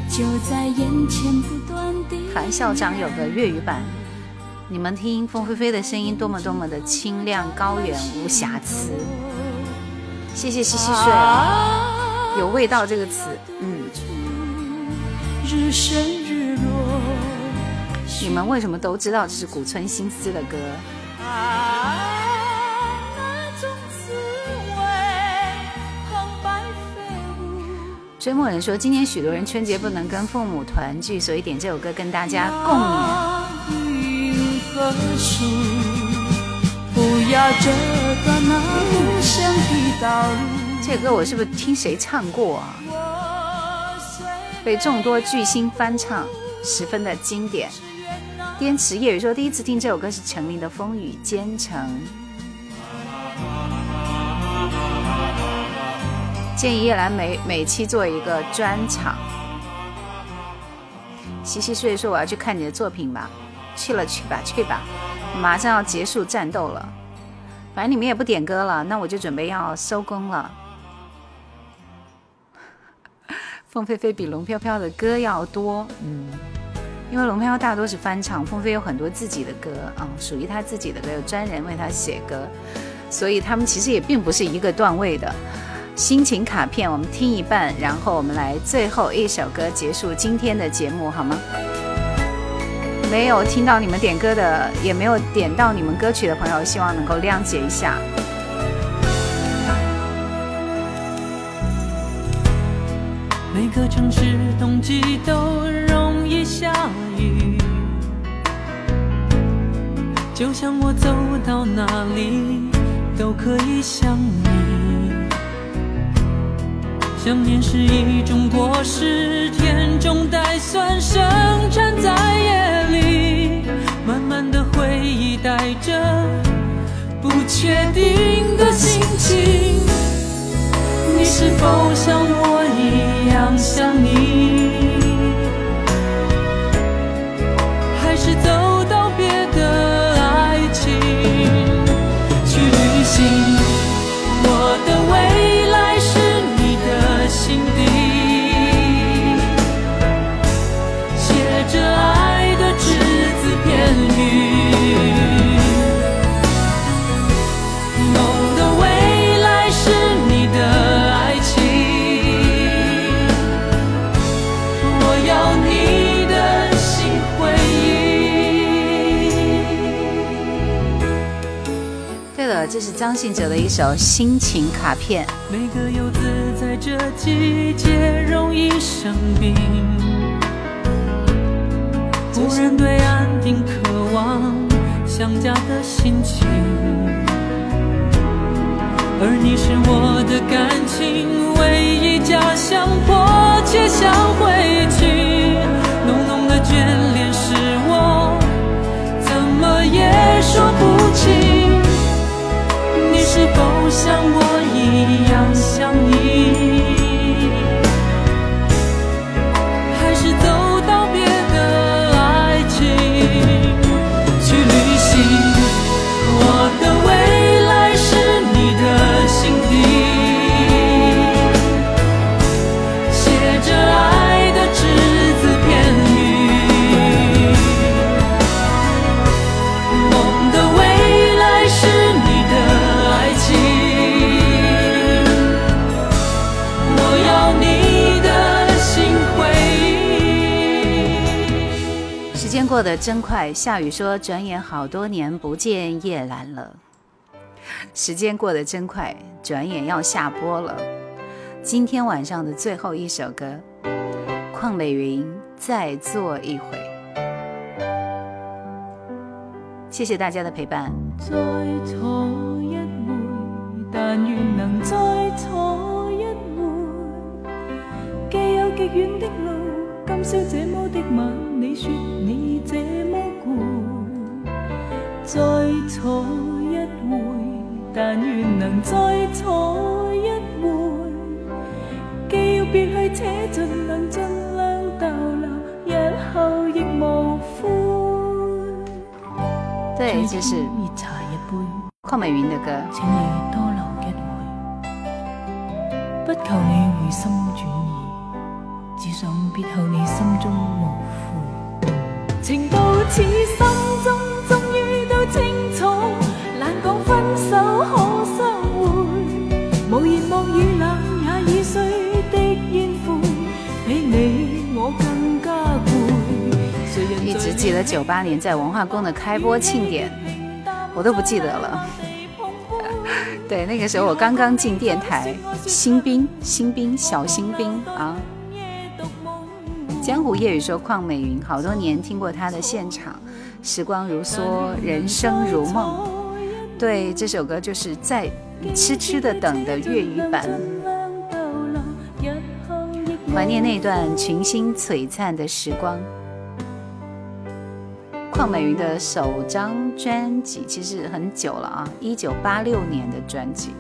就在眼前不断的。韩校长有个粤语版，你们听凤飞飞的声音多么多么的清亮高远无瑕疵。谢谢西西睡，有味道这个词，嗯，日升日落。你们为什么都知道这是古村新司的歌？追梦人说，今年许多人春节不能跟父母团聚，所以点这首歌跟大家共勉。云和树，不要折断那故乡的道。这歌我是不是听谁唱过啊？被众多巨星翻唱，十分的经典。滇池夜雨说，第一次听这首歌是陈琳的《风雨兼程》，建议叶兰每每期做一个专场。西西睡说我要去看你的作品吧，去了去吧去吧，马上要结束战斗了。反正你们也不点歌了，那我就准备要收工了。<laughs> 凤飞飞比龙飘飘的歌要多，嗯，因为龙飘飘大多是翻唱，凤飞有很多自己的歌啊、属于他自己的歌，有专人为他写歌，所以他们其实也并不是一个段位的。心情卡片，我们听一半，然后我们来最后一首歌结束今天的节目，好吗？没有听到你们点歌的，也没有点到你们歌曲的朋友，希望能够谅解一下。每个城市冬季都容易下雨，就像我走到哪里都可以想你。想念是一种果实，甜中带酸，生产在夜里。满满的回忆带着不确定的心情。你是否像我一样想你？这是张信哲的一首心情卡片。每个游子在这季节容易生病，忽然对安定渴望，想家的心情，而你是我的感情唯一家乡，迫切想回去。浓浓的眷恋是我怎么也说不清。是否像我一样相依？过得真快，夏雨说：“转眼好多年不见叶兰了。”时间过得真快，转眼要下播了。今天晚上的最后一首歌，邝美云《再做一回》。谢谢大家的陪伴。再错一回，但愿能再錯一回。既有極遠的路，今宵這麼的晚，你說你這麼攰。再錯一回，但願能再錯一回。既要別去，且盡能盡量逗留，日後亦無悔。对，这是熱茶一杯。邝美云的歌。請你多留一會，不求你回心轉意，只想別後你心中無悔。情到此心中終於都清楚，難講分手可相會，無言望雨冷也已碎的煙灰，比你我更加攰。誰人一直记得九八年在文化宫的开播庆典，我都不记得了。<laughs> 对，那个时候我刚刚进电台，<laughs> 新兵，新兵，小新兵啊。江湖夜雨说邝美云，好多年听过她的现场，时光如梭，人生如梦。对，这首歌就是在痴痴的等的粤语版，怀念那段群星璀璨的时光。邝美云的首张专辑其实很久了啊，一九八六年的专辑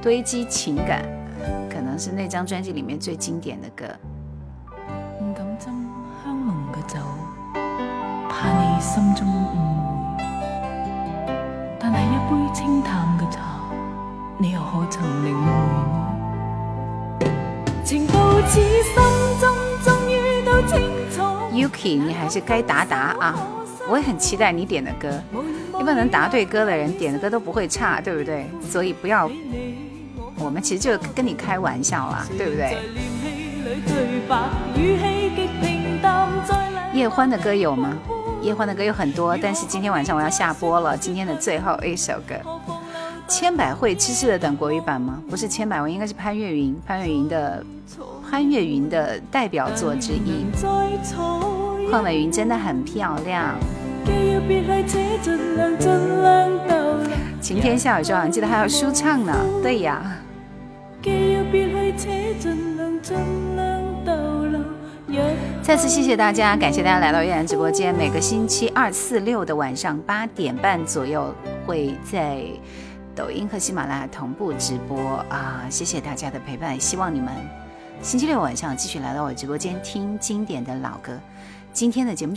《堆积情感》，可能是那张专辑里面最经典的歌。你心中誤會。但係一杯清淡嘅茶，你又可曾領會？情到此心中，終於都清楚。Yuki，你還是該答答啊！我也很期待你點的歌，一般能答對歌的人點的歌都不會差，對不對？所以不要，我們其實就跟你開玩笑啦，對不對？葉歡的歌有嗎？葉歡的歌有很多，但是今天晚上我要下播了，今天的最後一首歌，千百惠痴痴的等國語版嗎？不是千百惠，應該是潘越雲，潘越雲的潘越云的代表作之一。鄺美雲真的很漂亮。晴天下雨中，記得還要舒暢呢。對呀。再次谢谢大家，感谢大家来到月然直播间。每个星期二、四、六的晚上八点半左右，会在抖音和喜马拉雅同步直播啊！谢谢大家的陪伴，希望你们星期六晚上继续来到我直播间听经典的老歌。今天的节目。